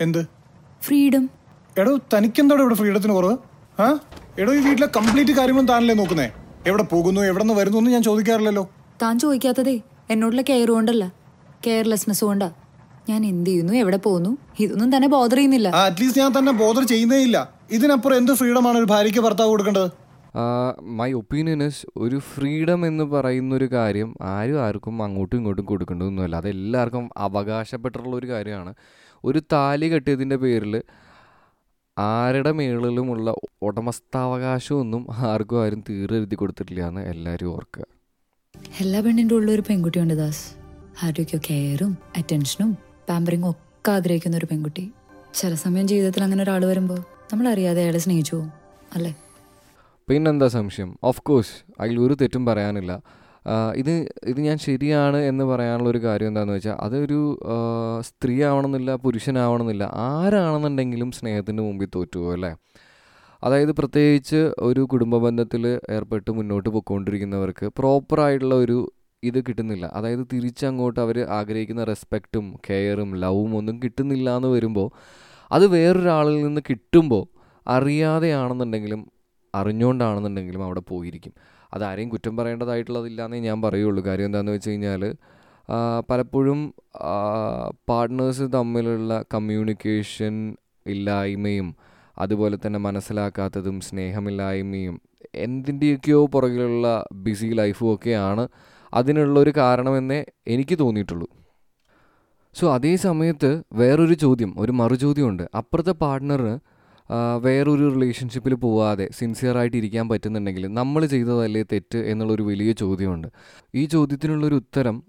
എന്ത്? ഫ്രീഡം എടോ തനിക്കെന്താടോ ഇവിടെ ഫ്രീഡത്തിന് കുറവ്? ആ? എടോ ഈ വീട്ടിലെ കംപ്ലീറ്റ് കാര്യങ്ങളും താനല്ലേ നോക്കുന്നേ? എവിടെ പോകുന്നു എവിടെ നിന്ന് വരുന്നു എന്ന് ഞാൻ ചോദിക്കാറില്ലല്ലോ. താൻ ചോദിക്കാത്തതേ എന്നോടുള്ള കെയർ കൊണ്ടല്ല കെയർലെസ്നെസ് കൊണ്ടാ ഞാൻ എന്ത് ചെയ്യുന്നു? എവിടെ പോകുന്നു? ഇതൊന്നും തന്നെ ബോധർ ചെയ്യുന്നില്ല. അറ്റ്ലീസ്റ്റ് ഞാൻ തന്നെ ബോധർ ചെയ്യുന്നേ ഇല്ല. ഇതിനപ്പുറം എന്ത് ഫ്രീഡമാണ് ഒരു ഭാര്യയ്ക്ക് ഭർത്താവ് കൊടുക്കേണ്ടത്? മൈ ഒപ്പീനിയൻ ഇസ് ഒരു ഫ്രീഡം എന്ന് പറയുന്ന ഒരു കാര്യം ആരും ആർക്കും അങ്ങോട്ടും ഇങ്ങോട്ടും കൊടുക്കേണ്ടതൊന്നുമല്ല. അത് എല്ലാവർക്കും അവകാശപ്പെട്ടിട്ടുള്ള ഒരു കാര്യമാണ്. ഒരു താലി കെട്ടിയതിന്റെ പേരിൽ ആരുടെ മേളിലുമുള്ള ഉടമസ്ഥാവകാശമൊന്നും ആർക്കും ആരും തീരെഴുതി കൊടുത്തിട്ടില്ല എന്ന് എല്ലാവരും ഓർക്കുക. എല്ലാ പെണ്ണിന്റെ ഉള്ളൊരു ഒരു പെൺകുട്ടിയുണ്ട് ദാസ്. ആരോഗ്യ കെയറും അറ്റൻഷനും പാമ്പറിങ്ങും ഒക്കെ ആഗ്രഹിക്കുന്ന ഒരു പെൺകുട്ടി. ചില സമയം ജീവിതത്തിൽ അങ്ങനെ ഒരാൾ വരുമ്പോൾ നമ്മൾ അറിയാതെ അയാളെ സ്നേഹിച്ചു പോകും അല്ലേ? പിന്നെന്താ സംശയം? ഓഫ് കോഴ്സ് അതിൽ ഒരു തെറ്റും പറയാനില്ല. ഇത് ഇത് ഞാൻ ശരിയാണ് എന്ന് പറയാനുള്ള ഒരു കാര്യം എന്താണെന്ന് വെച്ചാൽ അതൊരു സ്ത്രീ ആവണമെന്നില്ല പുരുഷനാവണമെന്നില്ല ആരാണെന്നുണ്ടെങ്കിലും സ്നേഹത്തിന്റെ മുമ്പിൽ തോറ്റുപോകും അല്ലേ? അതായത് പ്രത്യേകിച്ച് ഒരു കുടുംബ ബന്ധത്തിൽ ഏർപ്പെട്ട് മുന്നോട്ട് പോയിക്കൊണ്ടിരിക്കുന്നവർക്ക് പ്രോപ്പറായിട്ടുള്ള ഒരു ഇത് കിട്ടുന്നില്ല. അതായത് തിരിച്ചങ്ങോട്ട് അവർ ആഗ്രഹിക്കുന്ന റെസ്പെക്റ്റും കെയറും ലവും ഒന്നും കിട്ടുന്നില്ല എന്ന് വരുമ്പോൾ അത് വേറൊരാളിൽ നിന്ന് കിട്ടുമ്പോൾ അറിയാതെയാണെന്നുണ്ടെങ്കിലും അറിഞ്ഞുകൊണ്ടാണെന്നുണ്ടെങ്കിലും അവിടെ പോയിരിക്കും. അതാരെയും കുറ്റം പറയേണ്ടതായിട്ടുള്ളതില്ലാന്നേ ഞാൻ പറയുള്ളൂ. കാര്യം എന്താണെന്ന് വെച്ച് കഴിഞ്ഞാൽ പലപ്പോഴും പാർട്ട്നേഴ്സ് തമ്മിലുള്ള കമ്മ്യൂണിക്കേഷൻ ഇല്ലായ്മയും അതുപോലെ തന്നെ മനസ്സിലാക്കാത്തതും സ്നേഹമില്ലായ്മയും എന്തിന്റെയൊക്കെയോ പുറകിലുള്ള ബിസി ലൈഫും ഒക്കെയാണ് അതിനുള്ളൊരു കാരണമെന്നേ എനിക്ക് തോന്നിയിട്ടുള്ളൂ. സോ അതേ സമയത്ത് വേറൊരു ചോദ്യം ഒരു മറുചോദ്യമുണ്ട്. അപ്പുറത്തെ പാർട്ട്ണർ വേറൊരു റിലേഷൻഷിപ്പിൽ പോവാതെ സിൻസിയറായിട്ട് ഇരിക്കാൻ പറ്റുന്നുണ്ടെങ്കിൽ നമ്മൾ ചെയ്തതല്ലേ തെറ്റ് എന്നുള്ളൊരു വലിയ ചോദ്യമുണ്ട്. ഈ ചോദ്യത്തിനുള്ളൊരു ഉത്തരം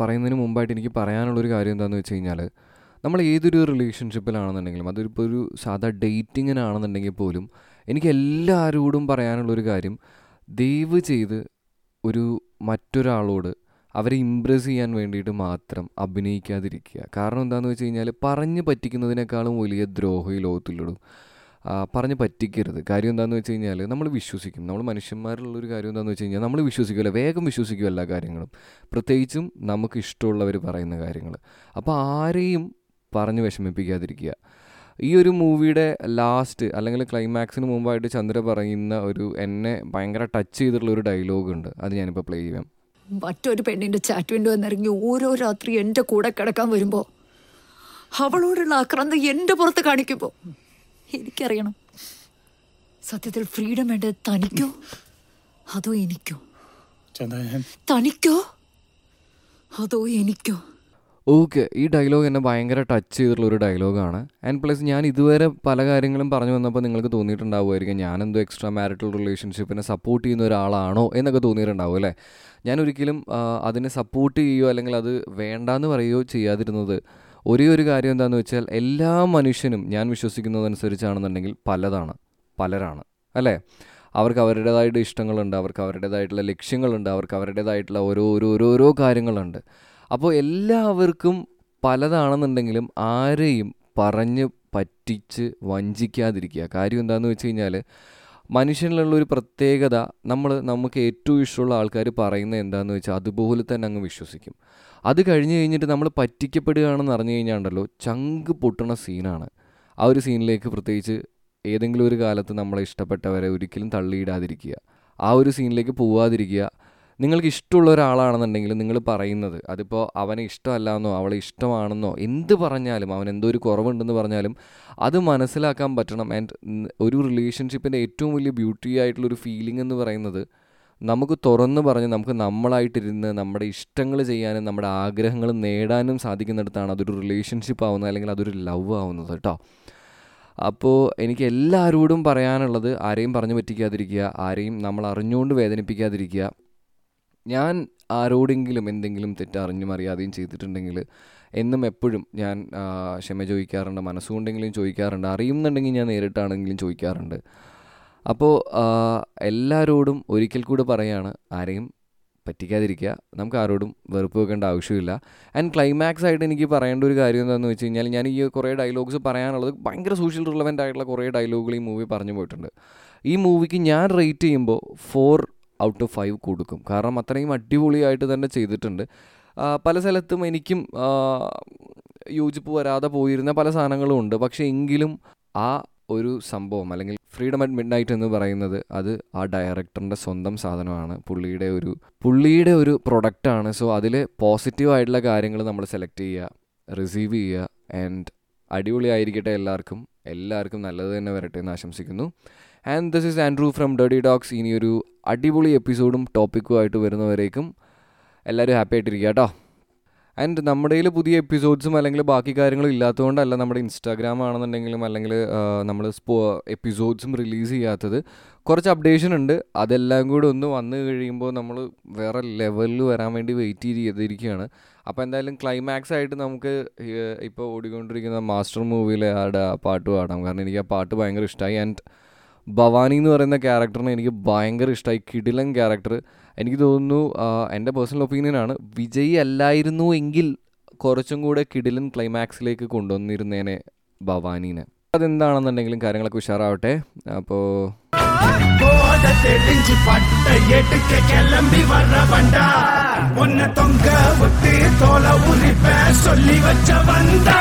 പറയുന്നതിന് മുമ്പായിട്ട് എനിക്ക് പറയാനുള്ളൊരു കാര്യം എന്താണെന്ന് വെച്ച് കഴിഞ്ഞാൽ നമ്മൾ ഏതൊരു റിലേഷൻഷിപ്പിലാണെന്നുണ്ടെങ്കിലും അതിപ്പോൾ ഒരു സാധാ ഡേറ്റിങ്ങിനാണെന്നുണ്ടെങ്കിൽ പോലും എനിക്ക് എല്ലാവരോടും പറയാനുള്ളൊരു കാര്യം ദയവ് ചെയ്ത് ഒരു മറ്റൊരാളോട് അവരെ ഇമ്പ്രസ് ചെയ്യാൻ വേണ്ടിയിട്ട് മാത്രം അഭിനയിക്കാതിരിക്കുക. കാരണം എന്താണെന്ന് വെച്ച് കഴിഞ്ഞാൽ പറഞ്ഞ് പറ്റിക്കുന്നതിനേക്കാളും വലിയ ദ്രോഹം ഈ ലോകത്തിലുള്ളൂ പറഞ്ഞ് പറ്റിക്കരുത്. കാര്യം എന്താണെന്ന് വെച്ച് കഴിഞ്ഞാൽ നമ്മൾ വിശ്വസിക്കും. നമ്മൾ മനുഷ്യന്മാരിലുള്ളൊരു കാര്യം എന്താണെന്ന് വെച്ച് കഴിഞ്ഞാൽ നമ്മൾ വിശ്വസിക്കുമല്ലോ വേഗം വിശ്വസിക്കും എല്ലാ കാര്യങ്ങളും. പ്രത്യേകിച്ചും നമുക്ക് ഇഷ്ടമുള്ളവർ പറയുന്ന കാര്യങ്ങൾ അപ്പോൾ ആരെയും പറഞ്ഞ് വിഷമിപ്പിക്കാതിരിക്കുക. ഈ ഒരു മൂവിയുടെ ലാസ്റ്റ് അല്ലെങ്കിൽ ക്ലൈമാക്സിന് മുമ്പായിട്ട് ചന്ദ്ര പറയുന്ന ഒരു എന്നെ ഭയങ്കര ടച്ച് ചെയ്തിട്ടുള്ള ഒരു ഡയലോഗ് ഉണ്ട്. അത് ഞാനിപ്പോൾ പ്ലേ ചെയ്യാം. മറ്റൊരു പെണ്ണിന്റെ ചാറ്റ് വിൻഡോ എന്നിറങ്ങി ഓരോ രാത്രി എന്റെ കൂടെ കിടക്കാൻ വരുമ്പോ അവളോടുള്ള ആക്രാന്തം എന്റെ പുറത്ത് കാണിക്കുമ്പോ എനിക്കറിയണം. സത്യത്തിൽ ഫ്രീഡം വേണ്ടത് തനിക്കോ? അതോ എനിക്കോ? തനിക്കോ? അതോ എനിക്കോ? ഓക്കെ ഈ ഡയലോഗ് എന്നെ ഭയങ്കര ടച്ച് ചെയ്തിട്ടുള്ള ഒരു ഡയലോഗാണ് ആൻഡ് പ്ലസ് ഞാൻ ഇതുവരെ പല കാര്യങ്ങളും പറഞ്ഞു വന്നപ്പോൾ നിങ്ങൾക്ക് തോന്നിയിട്ടുണ്ടാവുമായിരിക്കും. ഞാനെന്തോ എക്സ്ട്രാ മാരിറ്റൽ റിലേഷൻഷിപ്പിനെ സപ്പോർട്ട് ചെയ്യുന്ന ഒരാളാണോ എന്നൊക്കെ തോന്നിയിട്ടുണ്ടാവും അല്ലേ? ഞാൻ ഒരിക്കലും അതിനെ സപ്പോർട്ട് ചെയ്യുകയോ അല്ലെങ്കിൽ അത് വേണ്ടാന്ന് പറയുകയോ ചെയ്യാതിരുന്നത് ഒരേ ഒരു കാര്യം എന്താണെന്ന് വെച്ചാൽ എല്ലാ മനുഷ്യനും ഞാൻ വിശ്വസിക്കുന്നതനുസരിച്ചാണെന്നുണ്ടെങ്കിൽ പലതാണ് പലരാണ് അല്ലേ? അവർക്ക് അവരുടേതായിട്ട് ഇഷ്ടങ്ങളുണ്ട് അവർക്ക് അവരുടേതായിട്ടുള്ള ലക്ഷ്യങ്ങളുണ്ട് അവർക്ക് അവരുടേതായിട്ടുള്ള ഓരോ ഓരോ കാര്യങ്ങളുണ്ട്. അപ്പോൾ എല്ലാവർക്കും പലതാണെന്നുണ്ടെങ്കിലും ആരെയും പറഞ്ഞ് പറ്റിച്ച് വഞ്ചിക്കാതിരിക്കുക. കാര്യം എന്താണെന്ന് വെച്ച് കഴിഞ്ഞാൽ മനുഷ്യനിലുള്ള ഒരു പ്രത്യേകത നമ്മൾ നമുക്ക് ഏറ്റവും ഇഷ്ടമുള്ള ആൾക്കാർ പറയുന്നത് എന്താണെന്ന് വെച്ചാൽ അതുപോലെ തന്നെ അങ്ങ് വിശ്വസിക്കും. അത് കഴിഞ്ഞ് കഴിഞ്ഞിട്ട് നമ്മൾ പറ്റിക്കപ്പെടുകയാണെന്ന് അറിഞ്ഞു കഴിഞ്ഞാൽ ഉണ്ടല്ലോ ചങ്ക് പൊട്ടണ സീനാണ്. ആ ഒരു സീനിലേക്ക് പ്രത്യേകിച്ച് ഏതെങ്കിലും ഒരു കാലത്ത് നമ്മളെ ഇഷ്ടപ്പെട്ടവരെ ഒരിക്കലും തള്ളിയിടാതിരിക്കുക. ആ ഒരു സീനിലേക്ക് പോവാതിരിക്കുക. നിങ്ങൾക്ക് ഇഷ്ടമുള്ള ഒരാളാണെന്നുണ്ടെങ്കിൽ നിങ്ങൾ പറയുന്നത് അതിപ്പോൾ അവനെ ഇഷ്ടമല്ലാന്നോ അവളെ ഇഷ്ടമാണെന്നോ എന്ത് പറഞ്ഞാലും അവൻ എന്തോ ഒരു കുറവുണ്ടെന്ന് പറഞ്ഞാലും അത് മനസ്സിലാക്കാൻ പറ്റണം. ആൻഡ് ഒരു റിലേഷൻഷിപ്പിന്റെ ഏറ്റവും വലിയ ബ്യൂട്ടി ആയിട്ടുള്ളൊരു ഫീലിംഗ് എന്ന് പറയുന്നത് നമുക്ക് തുറന്ന് പറഞ്ഞ് നമുക്ക് നമ്മളായിട്ടിരുന്ന് നമ്മുടെ ഇഷ്ടങ്ങൾ ചെയ്യാനും നമ്മുടെ ആഗ്രഹങ്ങൾ നേടാനും സാധിക്കുന്നിടത്താണ് അതൊരു റിലേഷൻഷിപ്പ് ആവുന്നത് അല്ലെങ്കിൽ അതൊരു ലവ് ആവുന്നത് കേട്ടോ. അപ്പോൾ എനിക്ക് എല്ലാവരോടും പറയാനുള്ളത് ആരെയും പറഞ്ഞു പറ്റിക്കാതിരിക്കുക ആരെയും നമ്മൾ അറിഞ്ഞുകൊണ്ട് വേദനിപ്പിക്കാതിരിക്കുക ഞാൻ ആരോടെങ്കിലും എന്തെങ്കിലും തെറ്ററിഞ്ഞും അറിയാതെയും ചെയ്തിട്ടുണ്ടെങ്കിൽ എന്നും എപ്പോഴും ഞാൻ ക്ഷമ ചോദിക്കാറുണ്ട് മനസ്സുകൊണ്ടെങ്കിലും ചോദിക്കാറുണ്ട് അറിയുന്നുണ്ടെങ്കിൽ ഞാൻ നേരിട്ടാണെങ്കിലും ചോദിക്കാറുണ്ട്. അപ്പോൾ എല്ലാവരോടും ഒരിക്കൽ കൂടെ പറയാണ് ആരെയും പറ്റിക്കാതിരിക്കുക നമുക്ക് ആരോടും വെറുപ്പ് വെക്കേണ്ട ആവശ്യമില്ല. ആൻഡ് ക്ലൈമാക്സ് ആയിട്ട് എനിക്ക് പറയേണ്ട ഒരു കാര്യം എന്താണെന്ന് വെച്ച് കഴിഞ്ഞാൽ ഞാൻ ഈ കുറേ ഡയലോഗ്സ് പറയാനുള്ളത് ഭയങ്കര സോഷ്യൽ റിലവന്റ് ആയിട്ടുള്ള കുറേ ഡയലോഗുകൾ ഈ മൂവി പറഞ്ഞു പോയിട്ടുണ്ട്. ഈ മൂവിക്ക് ഞാൻ റേറ്റ് ചെയ്യുമ്പോൾ ഫോർ ഔട്ട് ഓഫ് ഫൈവ് കൊടുക്കും. കാരണം അത്രയും അടിപൊളിയായിട്ട് തന്നെ ചെയ്തിട്ടുണ്ട്. പല സ്ഥലത്തും എനിക്കും യോജിപ്പ് വരാതെ പോയിരുന്ന പല സാധനങ്ങളും ഉണ്ട്. പക്ഷേ എങ്കിലും ആ ഒരു സംഭവം അല്ലെങ്കിൽ ഫ്രീഡം അറ്റ് മിഡ് നൈറ്റ് എന്ന് പറയുന്നത് അത് ആ ഡയറക്ടറിന്റെ സ്വന്തം സാധനമാണ്. പുള്ളിയുടെ ഒരു പുള്ളിയുടെ ഒരു പ്രൊഡക്റ്റാണ് സോ അതിൽ പോസിറ്റീവായിട്ടുള്ള കാര്യങ്ങൾ നമ്മൾ സെലക്ട് ചെയ്യുക റിസീവ് ചെയ്യുക ആൻഡ് അടിപൊളിയായിരിക്കട്ടെ എല്ലാവർക്കും. എല്ലാവർക്കും നല്ലത് തന്നെ വരട്ടെ എന്ന് ആശംസിക്കുന്നു. And this is Andrew from Daddy Dogs ഇനി ഒരു അടിപൊളി എപ്പിസോഡും ടോപ്പിക്കും ആയിട്ട് വരുന്നവരേക്കും എല്ലാവരും ഹാപ്പി ആയിട്ടിരിക്കുക കേട്ടോ. ആൻഡ് നമ്മുടെ കയ്യിൽ പുതിയ എപ്പിസോഡ്സും അല്ലെങ്കിൽ ബാക്കി കാര്യങ്ങളും ഇല്ലാത്തതുകൊണ്ടല്ല നമ്മുടെ ഇൻസ്റ്റാഗ്രാം ആണെന്നുണ്ടെങ്കിലും അല്ലെങ്കിൽ നമ്മൾ സ്പോ എപ്പിസോഡ്സും റിലീസ് ചെയ്യാത്തത്. കുറച്ച് അപ്ഡേഷൻ ഉണ്ട്. അതെല്ലാം കൂടി ഒന്ന് വന്നു കഴിയുമ്പോൾ നമ്മൾ വേറെ ലെവലിൽ വരാൻ വേണ്ടി വെയിറ്റ് ചെയ്തിരിക്കുകയാണ്. അപ്പോൾ എന്തായാലും ക്ലൈമാക്സ് ആയിട്ട് നമുക്ക് ഇപ്പോൾ ഓടിക്കൊണ്ടിരിക്കുന്ന മാസ്റ്റർ മൂവിയിലെ ആടെ ആ പാട്ട് പാടാം. കാരണം എനിക്ക് ആ പാട്ട് ഭയങ്കര ഇഷ്ടമായി ആൻഡ് ഭവാനി എന്ന് പറയുന്ന ക്യാരക്ടറിനെ എനിക്ക് ഭയങ്കര ഇഷ്ടമായി കിടിലൻ ക്യാരക്ടർ എനിക്ക് തോന്നുന്നു ആ, എൻ്റെ പേഴ്സണൽ ഒപ്പീനിയനാണ് വിജയ് അല്ലായിരുന്നു എങ്കിൽ കുറച്ചും കൂടെ കിടിലൻ ക്ലൈമാക്സിലേക്ക് കൊണ്ടുവന്നിരുന്നേനെ ഭവാനീനെ അതെന്താണെന്നുണ്ടെങ്കിലും കാര്യങ്ങളൊക്കെ ഉഷാറാവട്ടെ അപ്പോൾ போத தெளிஞ்சு பட்ட எடுக்க கிளம்பி வர்ற வண்டா உன்னை தொங்க விட்டு தோலை உரிப்ப சொல்லி வச்ச வந்தா